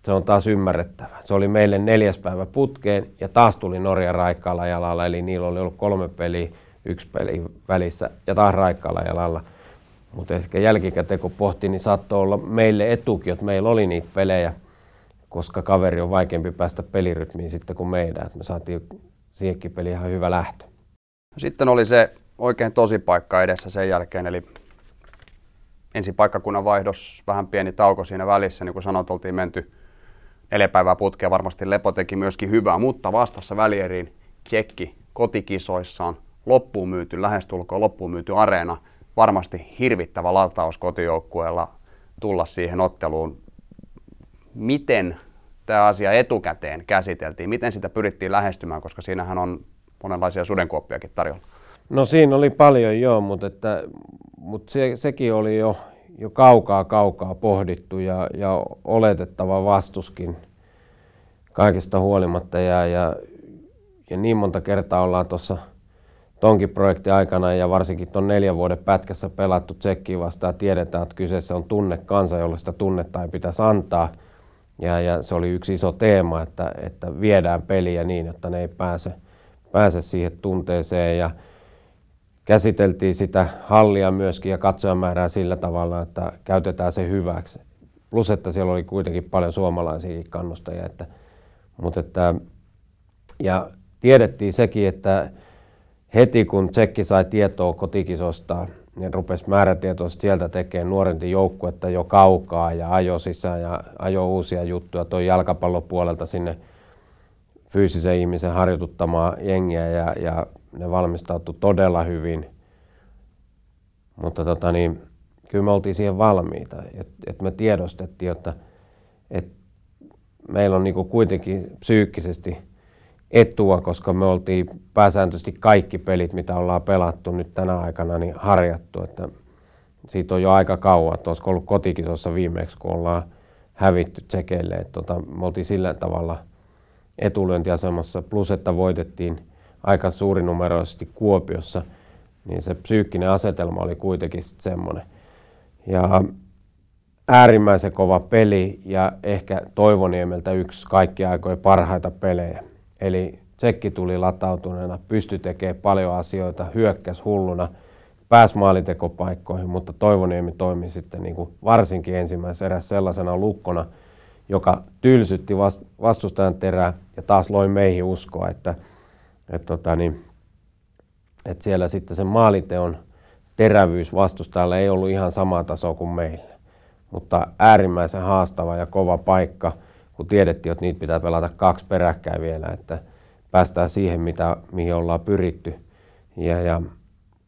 se on taas ymmärrettävä. Se oli meille neljäs päivä putkeen ja taas tuli Norja raikkaalla jalalla, eli niillä oli ollut kolme peliä, yksi peli välissä ja taas raikkaalla jalalla. Mutta ehkä jälkikäteen kun pohti, niin saattoi olla meille etukin, että meillä oli niitä pelejä, koska kaveri on vaikeampi päästä pelirytmiin sitten kuin meidän. Et me saatiin siihenkin peli ihan hyvä lähtö. Sitten oli se oikein tosi paikka edessä sen jälkeen, eli ensin paikkakunnan vaihdos, vähän pieni tauko siinä välissä, niin kuin sanot, oltiin menty neljä päivää putkea, varmasti Lepo teki myöskin hyvää, mutta vastassa välieriin Tsekki kotikisoissaan, loppuun myyty, lähestulkoon loppuun myyty areena, varmasti hirvittävä lataus kotijoukkueella tulla siihen otteluun. Miten tämä asia etukäteen käsiteltiin? Miten sitä pyrittiin lähestymään, koska siinähän on monenlaisia sudenkuoppiakin tarjolla? No siinä oli paljon joo, mutta, että, mutta se, sekin oli jo, jo kaukaa kaukaa pohdittu ja, ja oletettava vastuskin kaikesta huolimatta. Ja, ja, ja niin monta kertaa ollaan tuossa tonkin projektin aikana ja varsinkin tuon neljän vuoden pätkässä pelattu tsekkiin vastaan. Tiedetään, että kyseessä on tunne kansa, jolle sitä tunnetta ei pitäisi antaa. Ja, ja se oli yksi iso teema, että, että viedään peliä niin, että ne ei pääse, pääse siihen tunteeseen. Ja käsiteltiin sitä hallia myöskin ja katsojamäärää sillä tavalla, että käytetään se hyväksi. Plus, että siellä oli kuitenkin paljon suomalaisia kannustajia. Että, mutta että, ja tiedettiin sekin, että heti kun Tsekki sai tietoa kotikisosta, niin rupesi määrätietoisesti sieltä tekemään nuorenti joukkuetta jo kaukaa ja ajo sisään ja ajo uusia juttuja toi jalkapallopuolelta sinne fyysisen ihmisen harjoituttamaan jengiä ja, ja ne valmistautui todella hyvin. Mutta tota niin, kyllä me oltiin siihen valmiita, että et me tiedostettiin, että et meillä on niinku kuitenkin psyykkisesti – etua, koska me oltiin pääsääntöisesti kaikki pelit, mitä ollaan pelattu nyt tänä aikana, niin harjattu. Että siitä on jo aika kauan, että olisiko ollut kotikisossa viimeksi, kun ollaan hävitty tsekeille. Että tota, me oltiin sillä tavalla etulyöntiasemassa, plus että voitettiin aika suurinumeroisesti Kuopiossa, niin se psyykkinen asetelma oli kuitenkin semmoinen. Ja äärimmäisen kova peli ja ehkä Toivoniemeltä yksi kaikki aikojen parhaita pelejä. Eli Tsekki tuli latautuneena, pystyi tekemään paljon asioita, hyökkäs hulluna, pääsi maalitekopaikkoihin, mutta Toivoniemi toimi sitten niin kuin varsinkin ensimmäisessä erässä sellaisena lukkona, joka tylsytti vastustajan terää ja taas loi meihin uskoa, että, että, tota niin, että siellä sitten sen maaliteon terävyys vastustajalla ei ollut ihan sama taso kuin meillä. Mutta äärimmäisen haastava ja kova paikka – kun tiedettiin, että niitä pitää pelata kaksi peräkkäin vielä, että päästään siihen, mitä, mihin ollaan pyritty. Ja, ja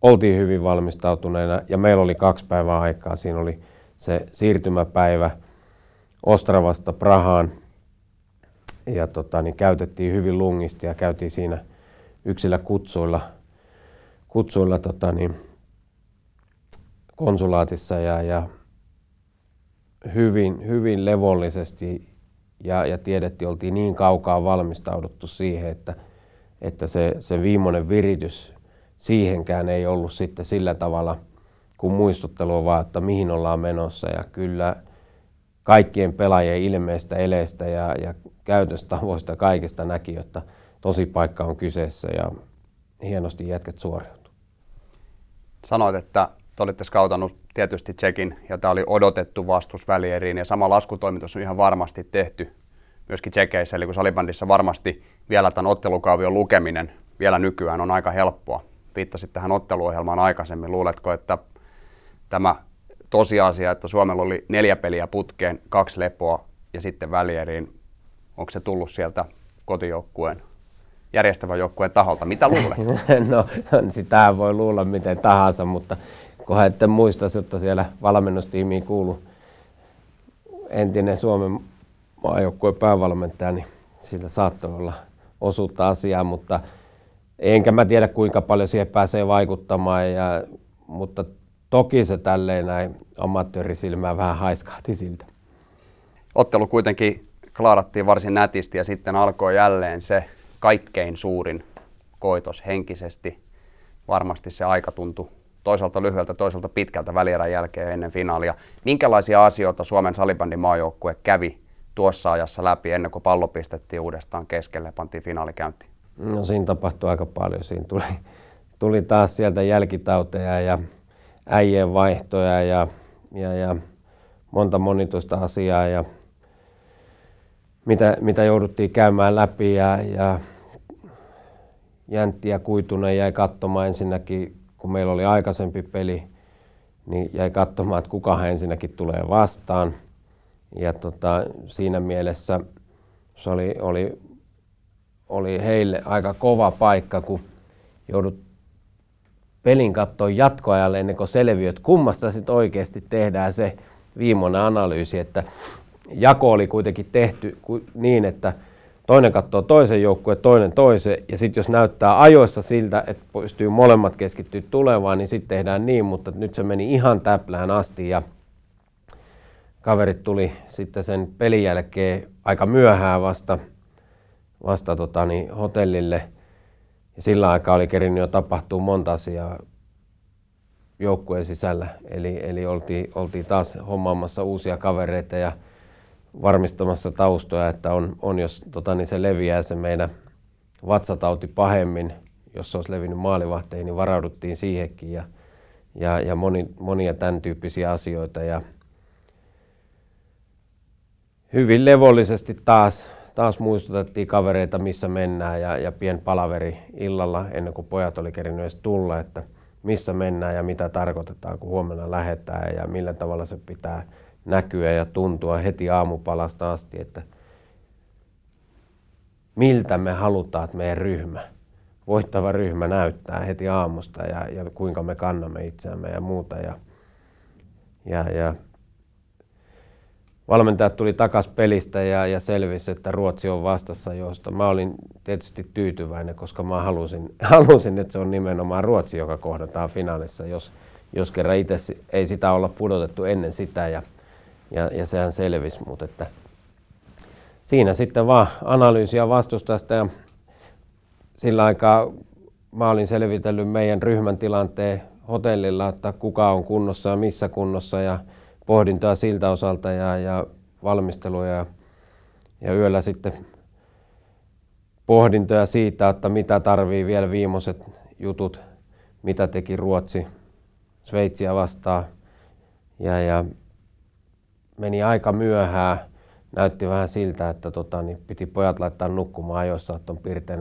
oltiin hyvin valmistautuneena ja meillä oli kaksi päivää aikaa. Siinä oli se siirtymäpäivä Ostravasta Prahaan ja tota, niin käytettiin hyvin lungisti ja käytiin siinä yksillä kutsuilla, kutsuilla tota, niin, konsulaatissa ja, ja hyvin, hyvin levollisesti ja, ja tiedettiin, oltiin niin kaukaa valmistauduttu siihen, että, että se, se viimeinen viritys siihenkään ei ollut sitten sillä tavalla kuin muistuttelua vaan, että mihin ollaan menossa. Ja kyllä kaikkien pelaajien ilmeistä eleistä ja, ja käytöstavoista kaikista näki, että tosi paikka on kyseessä ja hienosti jätkät suoriutu. Sanoit, että te olitte skautannut tietysti Tsekin ja tämä oli odotettu vastus välieriin ja sama laskutoimitus on ihan varmasti tehty myöskin Tsekeissä, eli kun salibändissä varmasti vielä tämän ottelukaavion lukeminen vielä nykyään on aika helppoa. Viittasit tähän otteluohjelmaan aikaisemmin. Luuletko, että tämä tosiasia, että Suomella oli neljä peliä putkeen, kaksi lepoa ja sitten välieriin, onko se tullut sieltä kotijoukkueen järjestävän joukkueen taholta? Mitä luulet? no, sitä voi luulla miten tahansa, mutta kunhan ette muista, että siellä valmennustiimiin kuuluu entinen Suomen maajoukkueen päävalmentaja, niin sillä saattoi olla osuutta asiaa, mutta enkä mä tiedä kuinka paljon siihen pääsee vaikuttamaan, ja, mutta toki se tälleen näin amatöörisilmään vähän haiskahti siltä. Ottelu kuitenkin klaarattiin varsin nätisti ja sitten alkoi jälleen se kaikkein suurin koitos henkisesti. Varmasti se aika tuntui toisaalta lyhyeltä, toisaalta pitkältä välierän jälkeen ennen finaalia. Minkälaisia asioita Suomen salibändin maajoukkue kävi tuossa ajassa läpi ennen kuin pallo pistettiin uudestaan keskelle ja pantiin finaalikäyntiin? No siinä tapahtui aika paljon. Siinä tuli, tuli taas sieltä jälkitauteja ja äijien vaihtoja ja, ja, ja monta monituista asiaa ja mitä, mitä jouduttiin käymään läpi ja, ja Jäntti ja Kuitunen jäi katsomaan ensinnäkin, kun meillä oli aikaisempi peli, niin jäi katsomaan, että kuka ensinnäkin tulee vastaan. Ja tota, siinä mielessä se oli, oli, oli heille aika kova paikka, kun joudut pelin katsoa jatkoajalle ennen kuin selviöt, kummasta sitten oikeasti tehdään se viimeinen analyysi, että jako oli kuitenkin tehty niin, että toinen katsoo toisen joukkueen, toinen toisen, ja sitten jos näyttää ajoissa siltä, että pystyy molemmat keskittyä tulevaan, niin sitten tehdään niin, mutta nyt se meni ihan täplään asti, ja kaverit tuli sitten sen pelin jälkeen aika myöhään vasta, vasta tota, niin, hotellille, ja sillä aikaa oli kerinyt jo tapahtuu monta asiaa joukkueen sisällä, eli, eli oltiin, oltiin taas hommaamassa uusia kavereita, ja varmistamassa taustoja, että on, on jos tota, niin se leviää se meidän vatsatauti pahemmin, jos se olisi levinnyt maalivahteihin, niin varauduttiin siihenkin ja, ja, ja moni, monia tämän tyyppisiä asioita. Ja hyvin levollisesti taas, taas muistutettiin kavereita, missä mennään ja, ja pien palaveri illalla ennen kuin pojat oli kerinyt edes tulla, että missä mennään ja mitä tarkoitetaan, kun huomenna lähetään ja millä tavalla se pitää näkyä ja tuntua heti aamupalasta asti, että miltä me halutaan, että meidän ryhmä, voittava ryhmä näyttää heti aamusta ja, ja kuinka me kannamme itseämme ja muuta. Ja, ja, ja valmentajat tuli takas pelistä ja, ja selvisi, että Ruotsi on vastassa, josta mä olin tietysti tyytyväinen, koska mä halusin, halusin, että se on nimenomaan Ruotsi, joka kohdataan finaalissa, jos, jos kerran itse ei sitä olla pudotettu ennen sitä. Ja, ja, ja sehän selvisi, mutta että siinä sitten vaan analyysiä vastustajasta ja sillä aikaa mä olin selvitellyt meidän ryhmän tilanteen hotellilla, että kuka on kunnossa ja missä kunnossa ja pohdintoa siltä osalta ja, ja valmistelua ja, ja yöllä sitten pohdintoja siitä, että mitä tarvii vielä viimeiset jutut, mitä teki Ruotsi Sveitsiä vastaan. Ja, ja meni aika myöhään. Näytti vähän siltä, että tota, niin piti pojat laittaa nukkumaan ajoissa, että on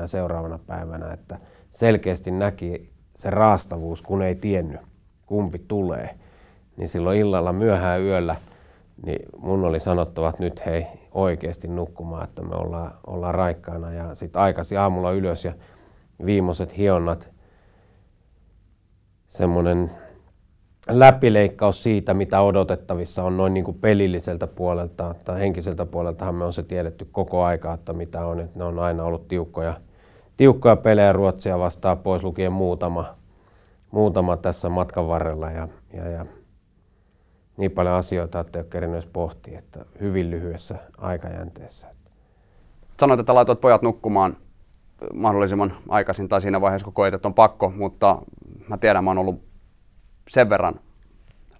seuraavana päivänä. Että selkeästi näki se raastavuus, kun ei tiennyt, kumpi tulee. Niin silloin illalla myöhään yöllä, niin mun oli sanottava, että nyt hei oikeasti nukkumaan, että me ollaan, ollaan raikkaana. Ja sitten aikaisin aamulla ylös ja viimeiset hionnat, semmoinen läpileikkaus siitä, mitä odotettavissa on noin niin kuin pelilliseltä puolelta tai henkiseltä puoleltahan me on se tiedetty koko aika, että mitä on, että ne on aina ollut tiukkoja, tiukkoja pelejä Ruotsia vastaan pois lukien muutama, muutama tässä matkan varrella ja, ja, ja niin paljon asioita, että ei ole kerinyt pohtia, että hyvin lyhyessä aikajänteessä. Sanoit, että laitoit pojat nukkumaan mahdollisimman aikaisin tai siinä vaiheessa, kun koet, että on pakko, mutta mä tiedän, mä oon ollut sen verran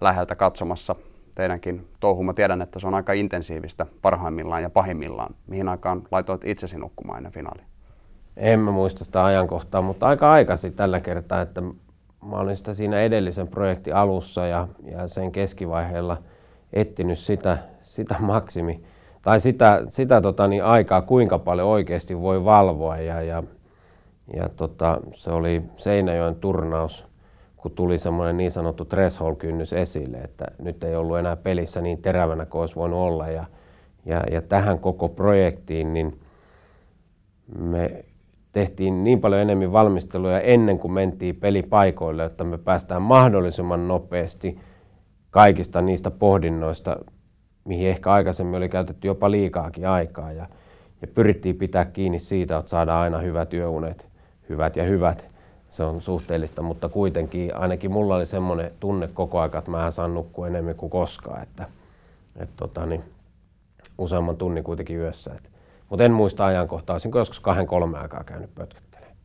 läheltä katsomassa teidänkin touhu. Mä tiedän, että se on aika intensiivistä parhaimmillaan ja pahimmillaan. Mihin aikaan laitoit itsesi nukkumaan ennen finaali? En mä muista sitä ajankohtaa, mutta aika aikaisin tällä kertaa, että mä olin sitä siinä edellisen projektin alussa ja, ja sen keskivaiheella etsinyt sitä, sitä maksimi tai sitä, sitä tota, niin aikaa, kuinka paljon oikeasti voi valvoa. Ja, ja, ja tota, se oli Seinäjoen turnaus, kun tuli semmoinen niin sanottu threshold-kynnys esille, että nyt ei ollut enää pelissä niin terävänä kuin olisi voinut olla. Ja, ja, ja tähän koko projektiin niin me tehtiin niin paljon enemmän valmisteluja ennen kuin mentiin pelipaikoille, että me päästään mahdollisimman nopeasti kaikista niistä pohdinnoista, mihin ehkä aikaisemmin oli käytetty jopa liikaakin aikaa. Ja, ja pyrittiin pitää kiinni siitä, että saadaan aina hyvät yöunet, hyvät ja hyvät. Se on suhteellista, mutta kuitenkin ainakin mulla oli semmoinen tunne koko aika, että mä saan nukkua enemmän kuin koskaan. Että, että tota, niin, useamman tunnin kuitenkin yössä. Mutta en muista ajankohtaa, olisinko joskus kahden kolme aikaa käynyt pötköttelemään.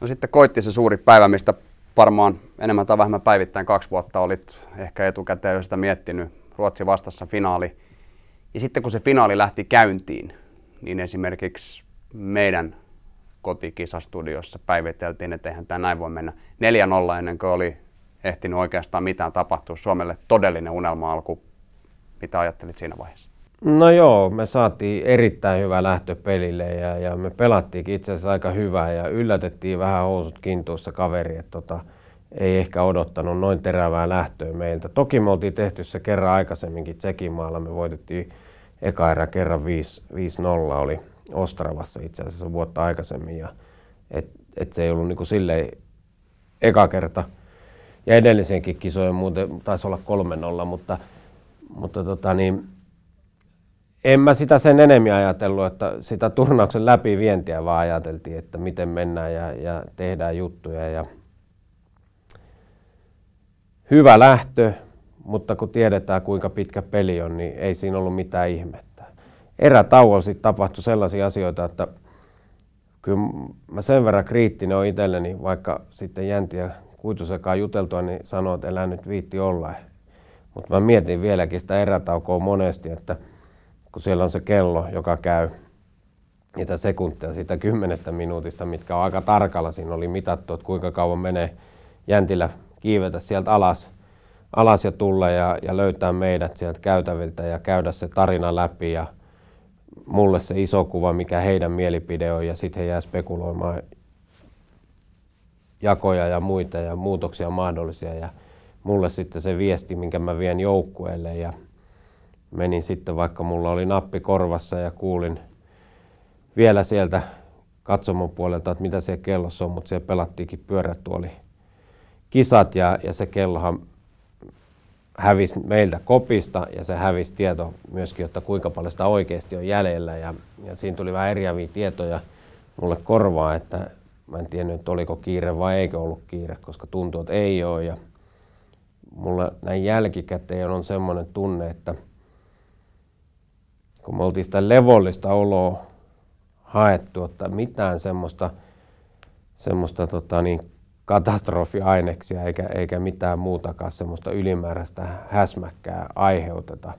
No sitten koitti se suuri päivä, mistä varmaan enemmän tai vähemmän päivittäin kaksi vuotta olit ehkä etukäteen jo sitä miettinyt. Ruotsi vastassa finaali. Ja sitten kun se finaali lähti käyntiin, niin esimerkiksi meidän kotikisastudiossa päiviteltiin, että eihän tämä näin voi mennä 4-0 ennen kuin oli ehtinyt oikeastaan mitään tapahtua. Suomelle todellinen unelma-alku. Mitä ajattelit siinä vaiheessa? No joo, me saatiin erittäin hyvä lähtö pelille ja, ja me pelattiinkin itse asiassa aika hyvää ja yllätettiin vähän housut kintuussa kaveri, että tota, ei ehkä odottanut noin terävää lähtöä meiltä. Toki me oltiin tehty se kerran aikaisemminkin Tsekin maalla, me voitettiin eka erä kerran 5-0 oli Ostravassa itse asiassa vuotta aikaisemmin ja et, et se ei ollut niinku silleen eka kerta. Ja edellisenkin kisojen muuten taisi olla 3-0, mutta, mutta tota niin, en mä sitä sen enemmän ajatellut, että sitä turnauksen läpivientiä vaan ajateltiin, että miten mennään ja, ja tehdään juttuja. Ja hyvä lähtö, mutta kun tiedetään kuinka pitkä peli on, niin ei siinä ollut mitään ihmettä. Erätauolla sitten tapahtui sellaisia asioita, että kyllä mä sen verran kriittinen on itselleni, vaikka sitten Jäntiä kuitusekaan juteltua, niin sanoo, että elää nyt viitti olla. Mutta mä mietin vieläkin sitä erätaukoa monesti, että – kun siellä on se kello, joka käy niitä sekuntia siitä kymmenestä minuutista, mitkä on aika tarkalla. Siinä oli mitattu, että kuinka kauan menee jäntillä kiivetä sieltä alas, alas ja tulla ja, ja löytää meidät sieltä käytäviltä ja käydä se tarina läpi ja mulle se iso kuva, mikä heidän mielipide on ja sitten he jää spekuloimaan jakoja ja muita ja muutoksia mahdollisia. Ja mulle sitten se viesti, minkä mä vien joukkueelle ja menin sitten, vaikka mulla oli nappi korvassa ja kuulin vielä sieltä katsomon puolelta, että mitä siellä kellossa on, mutta siellä pelattiinkin pyörätuoli kisat ja, ja se kellohan hävisi meiltä kopista ja se hävisi tieto myöskin, että kuinka paljon sitä oikeasti on jäljellä. Ja, ja siinä tuli vähän eriäviä tietoja mulle korvaa, että mä en tiennyt, että oliko kiire vai eikö ollut kiire, koska tuntuu, että ei ole ja mulla näin jälkikäteen on semmoinen tunne, että kun me oltiin sitä levollista oloa haettu, että mitään semmoista, semmoista tota niin, katastrofiaineksia eikä, eikä mitään muutakaan semmoista ylimääräistä häsmäkkää aiheuteta,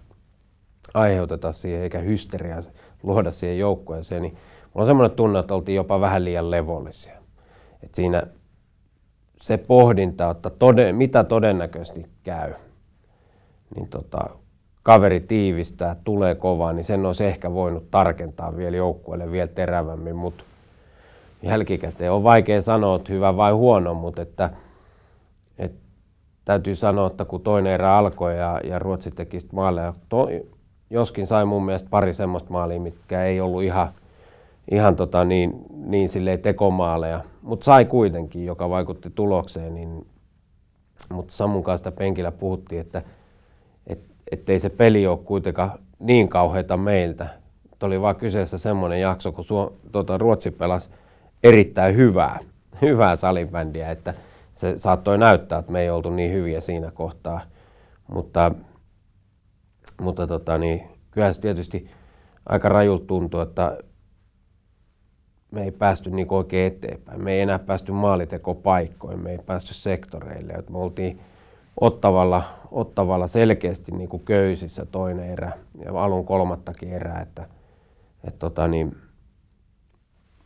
aiheuteta siihen, eikä hysteriaa luoda siihen joukkueeseen, niin mulla on semmoinen tunne, että oltiin jopa vähän liian levollisia. Et siinä se pohdinta, että toden, mitä todennäköisesti käy, niin tota, kaveri tiivistää, tulee kovaa, niin sen olisi ehkä voinut tarkentaa vielä joukkueelle vielä terävämmin, mutta jälkikäteen. On vaikea sanoa, että hyvä vai huono, mutta että, että täytyy sanoa, että kun toinen erä alkoi ja, ja Ruotsi teki maaleja, to, joskin sai mun mielestä pari semmoista maalia, mitkä ei ollut ihan, ihan tota niin, niin silleen tekomaaleja, mutta sai kuitenkin, joka vaikutti tulokseen, niin, mutta Samun kanssa penkillä puhuttiin, että ettei se peli ole kuitenkaan niin kauheita meiltä. Mutta oli vaan kyseessä semmoinen jakso, kun Suo, tuota, Ruotsi pelasi erittäin hyvää, hyvää salibändiä, että se saattoi näyttää, että me ei oltu niin hyviä siinä kohtaa. Mutta, mutta tota, niin, kyllä se tietysti aika rajulta tuntui, että me ei päästy niin oikein eteenpäin. Me ei enää päästy maalitekopaikkoihin, me ei päästy sektoreille. Että me oltiin ottavalla, ottavalla selkeästi niin kuin köysissä toinen erä ja alun kolmattakin erää, että, että tota niin,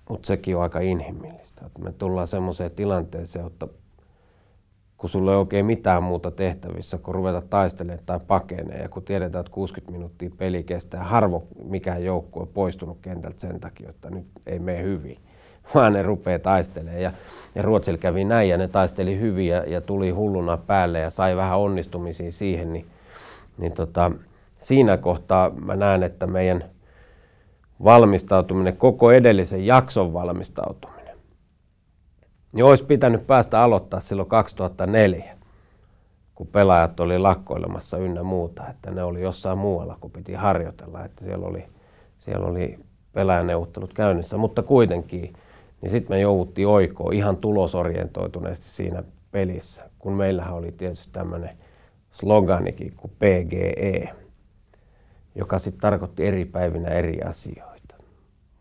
mutta sekin on aika inhimillistä. Että me tullaan semmoiseen tilanteeseen, että kun sulla ei oikein mitään muuta tehtävissä, kun ruveta taistelemaan tai pakenee. Ja kun tiedetään, että 60 minuuttia peli kestää, harvo mikään joukkue on poistunut kentältä sen takia, että nyt ei mene hyvin, vaan ne rupeaa taistelemaan. Ja, ja Ruotsilla kävi näin ja ne taisteli hyvin ja, ja tuli hulluna päälle ja sai vähän onnistumisia siihen, niin, niin tota, siinä kohtaa mä näen, että meidän valmistautuminen, koko edellisen jakson valmistautuminen, niin olisi pitänyt päästä aloittaa silloin 2004, kun pelaajat oli lakkoilemassa ynnä muuta, että ne oli jossain muualla, kun piti harjoitella, että siellä oli, siellä oli pelaajaneuvottelut käynnissä, mutta kuitenkin, niin sitten me jouduttiin oikoon ihan tulosorientoituneesti siinä pelissä, kun meillähän oli tietysti tämmöinen sloganikin kuin PGE, joka sitten tarkoitti eri päivinä eri asioita.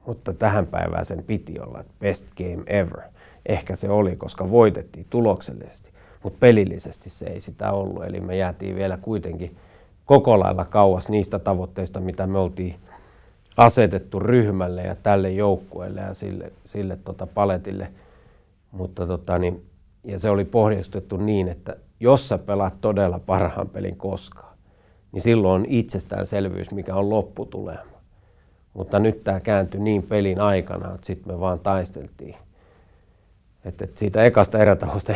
Mutta tähän päivään sen piti olla best game ever – Ehkä se oli, koska voitettiin tuloksellisesti, mutta pelillisesti se ei sitä ollut. Eli me jäätiin vielä kuitenkin koko lailla kauas niistä tavoitteista, mitä me oltiin asetettu ryhmälle ja tälle joukkueelle ja sille, sille tota paletille. Mutta tota, niin, ja se oli pohdistettu niin, että jos sä pelaat todella parhaan pelin koskaan, niin silloin on itsestäänselvyys, mikä on lopputulema. Mutta nyt tämä kääntyi niin pelin aikana, että sitten me vaan taisteltiin että, että siitä ekasta erätauosta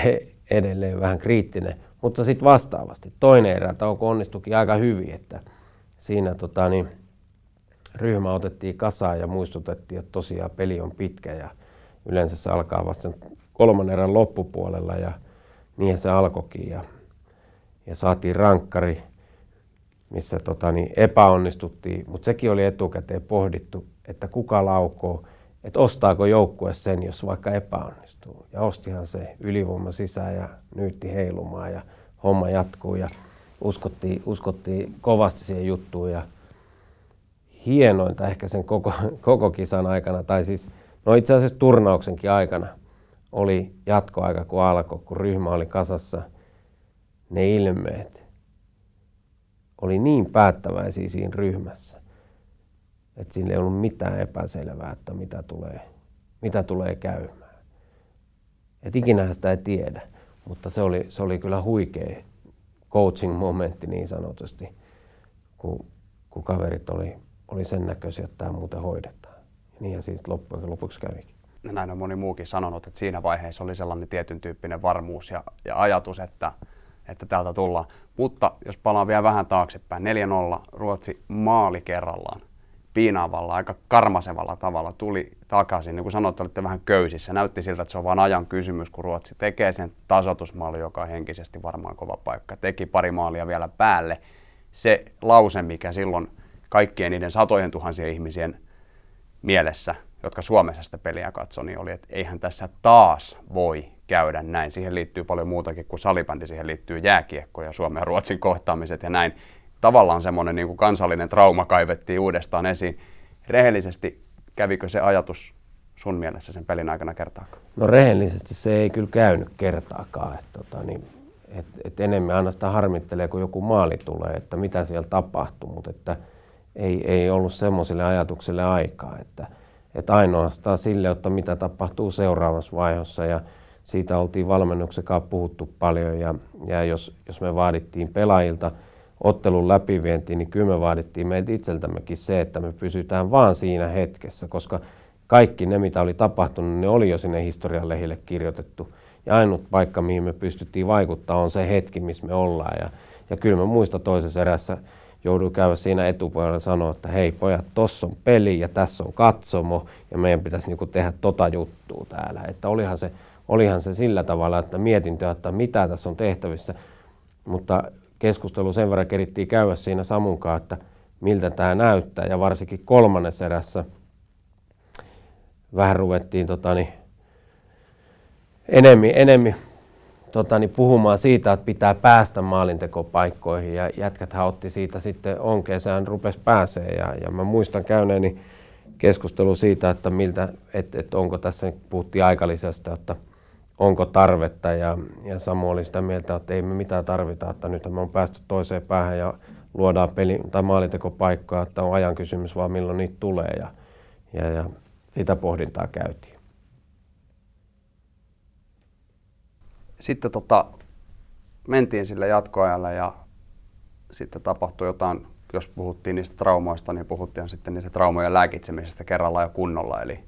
edelleen vähän kriittinen, mutta sitten vastaavasti. Toinen erätauko onnistukin aika hyvin, että siinä tota, niin, ryhmä otettiin kasaan ja muistutettiin, että tosiaan peli on pitkä ja yleensä se alkaa vasta kolmannen erän loppupuolella ja niin se alkoikin ja, ja saatiin rankkari, missä tota, niin epäonnistuttiin, mutta sekin oli etukäteen pohdittu, että kuka laukoo, että ostaako joukkue sen, jos vaikka epäonnistuu. Ja ostihan se ylivoima sisään ja nyytti heilumaan ja homma jatkuu ja uskottiin, uskottiin kovasti siihen juttuun ja hienointa ehkä sen koko, koko kisan aikana, tai siis no itse asiassa turnauksenkin aikana, oli jatkoaika kun alkoi, kun ryhmä oli kasassa, ne ilmeet oli niin päättäväisiä siinä ryhmässä että sillä ei ollut mitään epäselvää, että mitä tulee, mitä tulee käymään. Et ikinä sitä ei tiedä, mutta se oli, se oli kyllä huikea coaching-momentti niin sanotusti, kun, kun kaverit oli, oli sen näköisiä, että tämä muuten hoidetaan. Ja niin siis loppujen lopuksi kävikin. Näin on moni muukin sanonut, että siinä vaiheessa oli sellainen tietyn tyyppinen varmuus ja, ja ajatus, että, että täältä tullaan. Mutta jos palaan vielä vähän taaksepäin, 4-0 Ruotsi maali kerrallaan piinaavalla, aika karmasevalla tavalla tuli takaisin. Niin kuin sanoit, olitte vähän köysissä. Näytti siltä, että se on vain ajan kysymys, kun Ruotsi tekee sen tasoitusmaali, joka on henkisesti varmaan kova paikka. Teki pari maalia vielä päälle. Se lause, mikä silloin kaikkien niiden satojen tuhansien ihmisien mielessä, jotka Suomessa sitä peliä katsoi, niin oli, että eihän tässä taas voi käydä näin. Siihen liittyy paljon muutakin kuin salibändi, siihen liittyy jääkiekko ja Suomen ja Ruotsin kohtaamiset ja näin tavallaan semmoinen niin kuin kansallinen trauma kaivettiin uudestaan esiin. Rehellisesti kävikö se ajatus sun mielessä sen pelin aikana kertaakaan? No rehellisesti se ei kyllä käynyt kertaakaan. Että, tota, niin, et, et enemmän aina sitä harmittelee, kun joku maali tulee, että mitä siellä tapahtuu, mutta että ei, ei ollut semmoiselle ajatukselle aikaa, että, että ainoastaan sille, että mitä tapahtuu seuraavassa vaiheessa ja siitä oltiin valmennuksen kanssa puhuttu paljon ja, ja jos, jos me vaadittiin pelaajilta – ottelun läpivientiin, niin kyllä me vaadittiin meitä itseltämmekin se, että me pysytään vaan siinä hetkessä, koska kaikki ne, mitä oli tapahtunut, ne oli jo sinne historian lehille kirjoitettu. Ja ainut paikka, mihin me pystyttiin vaikuttaa, on se hetki, missä me ollaan. Ja, ja kyllä mä muista toisessa erässä jouduin käydä siinä etupuolella sanoa, että hei pojat, tossa on peli ja tässä on katsomo ja meidän pitäisi niinku tehdä tota juttua täällä. Että olihan se, olihan se sillä tavalla, että mietintöä, että mitä tässä on tehtävissä. Mutta keskustelu sen verran kerittiin käydä siinä Samunkaan, että miltä tämä näyttää. Ja varsinkin kolmannessa erässä vähän ruvettiin totani, enemmän, enemmän totani, puhumaan siitä, että pitää päästä maalintekopaikkoihin. Ja jätkäthän otti siitä sitten onkeeseen, rupesi pääsee. Ja, ja mä muistan käyneeni keskustelu siitä, että, miltä, että, että onko tässä, puhuttiin aikalisesta, että onko tarvetta. Ja, ja Samu oli sitä mieltä, että ei me mitään tarvita, että nyt me on päästy toiseen päähän ja luodaan peli- tai maalintekopaikkaa, että on ajan kysymys vaan milloin niitä tulee. Ja, ja, ja sitä pohdintaa käytiin. Sitten tota, mentiin sille jatkoajalle ja sitten tapahtui jotain, jos puhuttiin niistä traumoista, niin puhuttiin sitten niistä traumojen lääkitsemisestä kerralla ja kunnolla, eli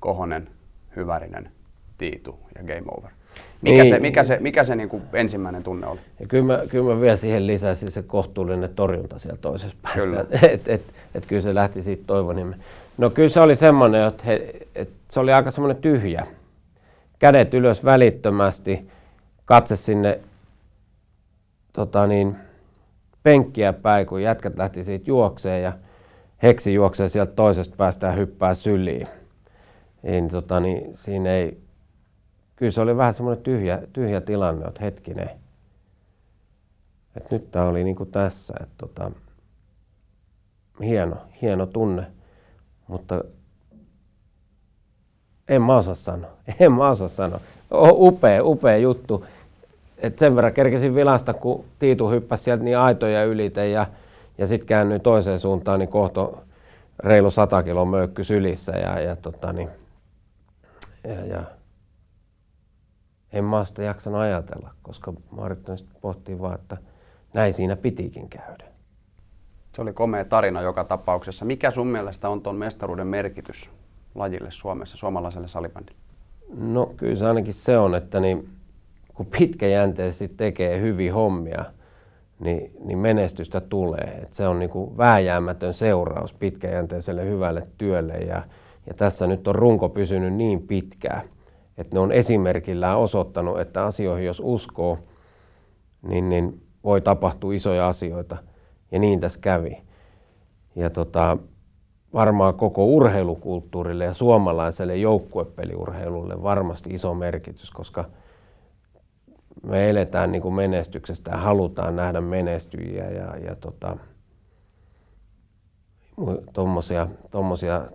Kohonen, Hyvärinen, Tiitu ja Game Over. Mikä niin. se, mikä se, mikä se niin kuin ensimmäinen tunne oli? Ja kyllä, mä, kyllä mä vielä siihen lisäsin se kohtuullinen torjunta siellä toisessa päässä. Kyllä. Et, et, et, kyllä se lähti siitä toivonimme. No kyllä se oli semmoinen, että he, et se oli aika semmoinen tyhjä. Kädet ylös välittömästi, katse sinne tota niin, penkkiä päin, kun jätkät lähti siitä juokseen ja heksi juoksee sieltä toisesta päästä ja hyppää syliin. Niin, tota, niin siinä ei, kyllä se oli vähän semmoinen tyhjä, tyhjä tilanne, että hetkinen. Et nyt tämä oli niinku tässä, että tota, hieno, hieno tunne, mutta en mä osaa sanoa, en mä osaa sanoa. Upea, upea juttu. Et sen verran kerkesin vilasta, kun Tiitu hyppäsi sieltä niin aitoja ylite ja, ja sitten käännyin toiseen suuntaan, niin kohto reilu 100 kilon möykky sylissä ja, ja, tota, niin, ja, ja en mä sitä jaksanut ajatella, koska mä pohtii vaan, että näin siinä pitikin käydä. Se oli komea tarina joka tapauksessa. Mikä sun mielestä on tuon mestaruuden merkitys lajille Suomessa, suomalaiselle salibändille? No kyllä se ainakin se on, että niin, kun pitkäjänteisesti tekee hyvin hommia, niin, niin menestystä tulee. Et se on niin kuin vääjäämätön seuraus pitkäjänteiselle hyvälle työlle ja, ja tässä nyt on runko pysynyt niin pitkään, että ne on esimerkillään osoittanut, että asioihin jos uskoo, niin, niin voi tapahtua isoja asioita. Ja niin tässä kävi. Ja tota, varmaan koko urheilukulttuurille ja suomalaiselle joukkuepeliurheilulle varmasti iso merkitys, koska me eletään niin kuin menestyksestä ja halutaan nähdä menestyjiä ja, ja tota, tommosia, tommosia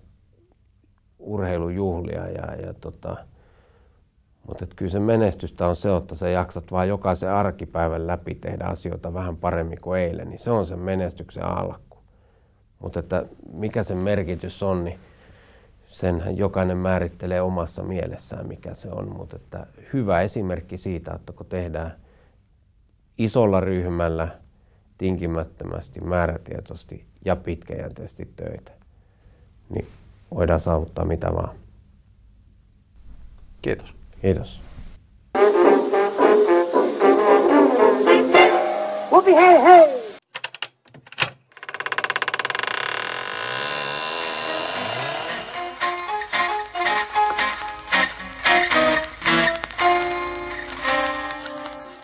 urheilujuhlia ja, ja tota, mutta kyllä se menestystä on se, että sä jaksat vaan jokaisen arkipäivän läpi tehdä asioita vähän paremmin kuin eilen, niin se on se menestyksen alku. Mutta että mikä sen merkitys on, niin sen jokainen määrittelee omassa mielessään, mikä se on. Mutta että hyvä esimerkki siitä, että kun tehdään isolla ryhmällä tinkimättömästi, määrätietoisesti ja pitkäjänteisesti töitä, niin voidaan saavuttaa mitä vaan. Kiitos. Kiitos. Whoopie hey hey!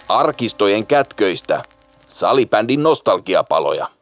Arkistojen kätköistä. Salibändin nostalgiapaloja.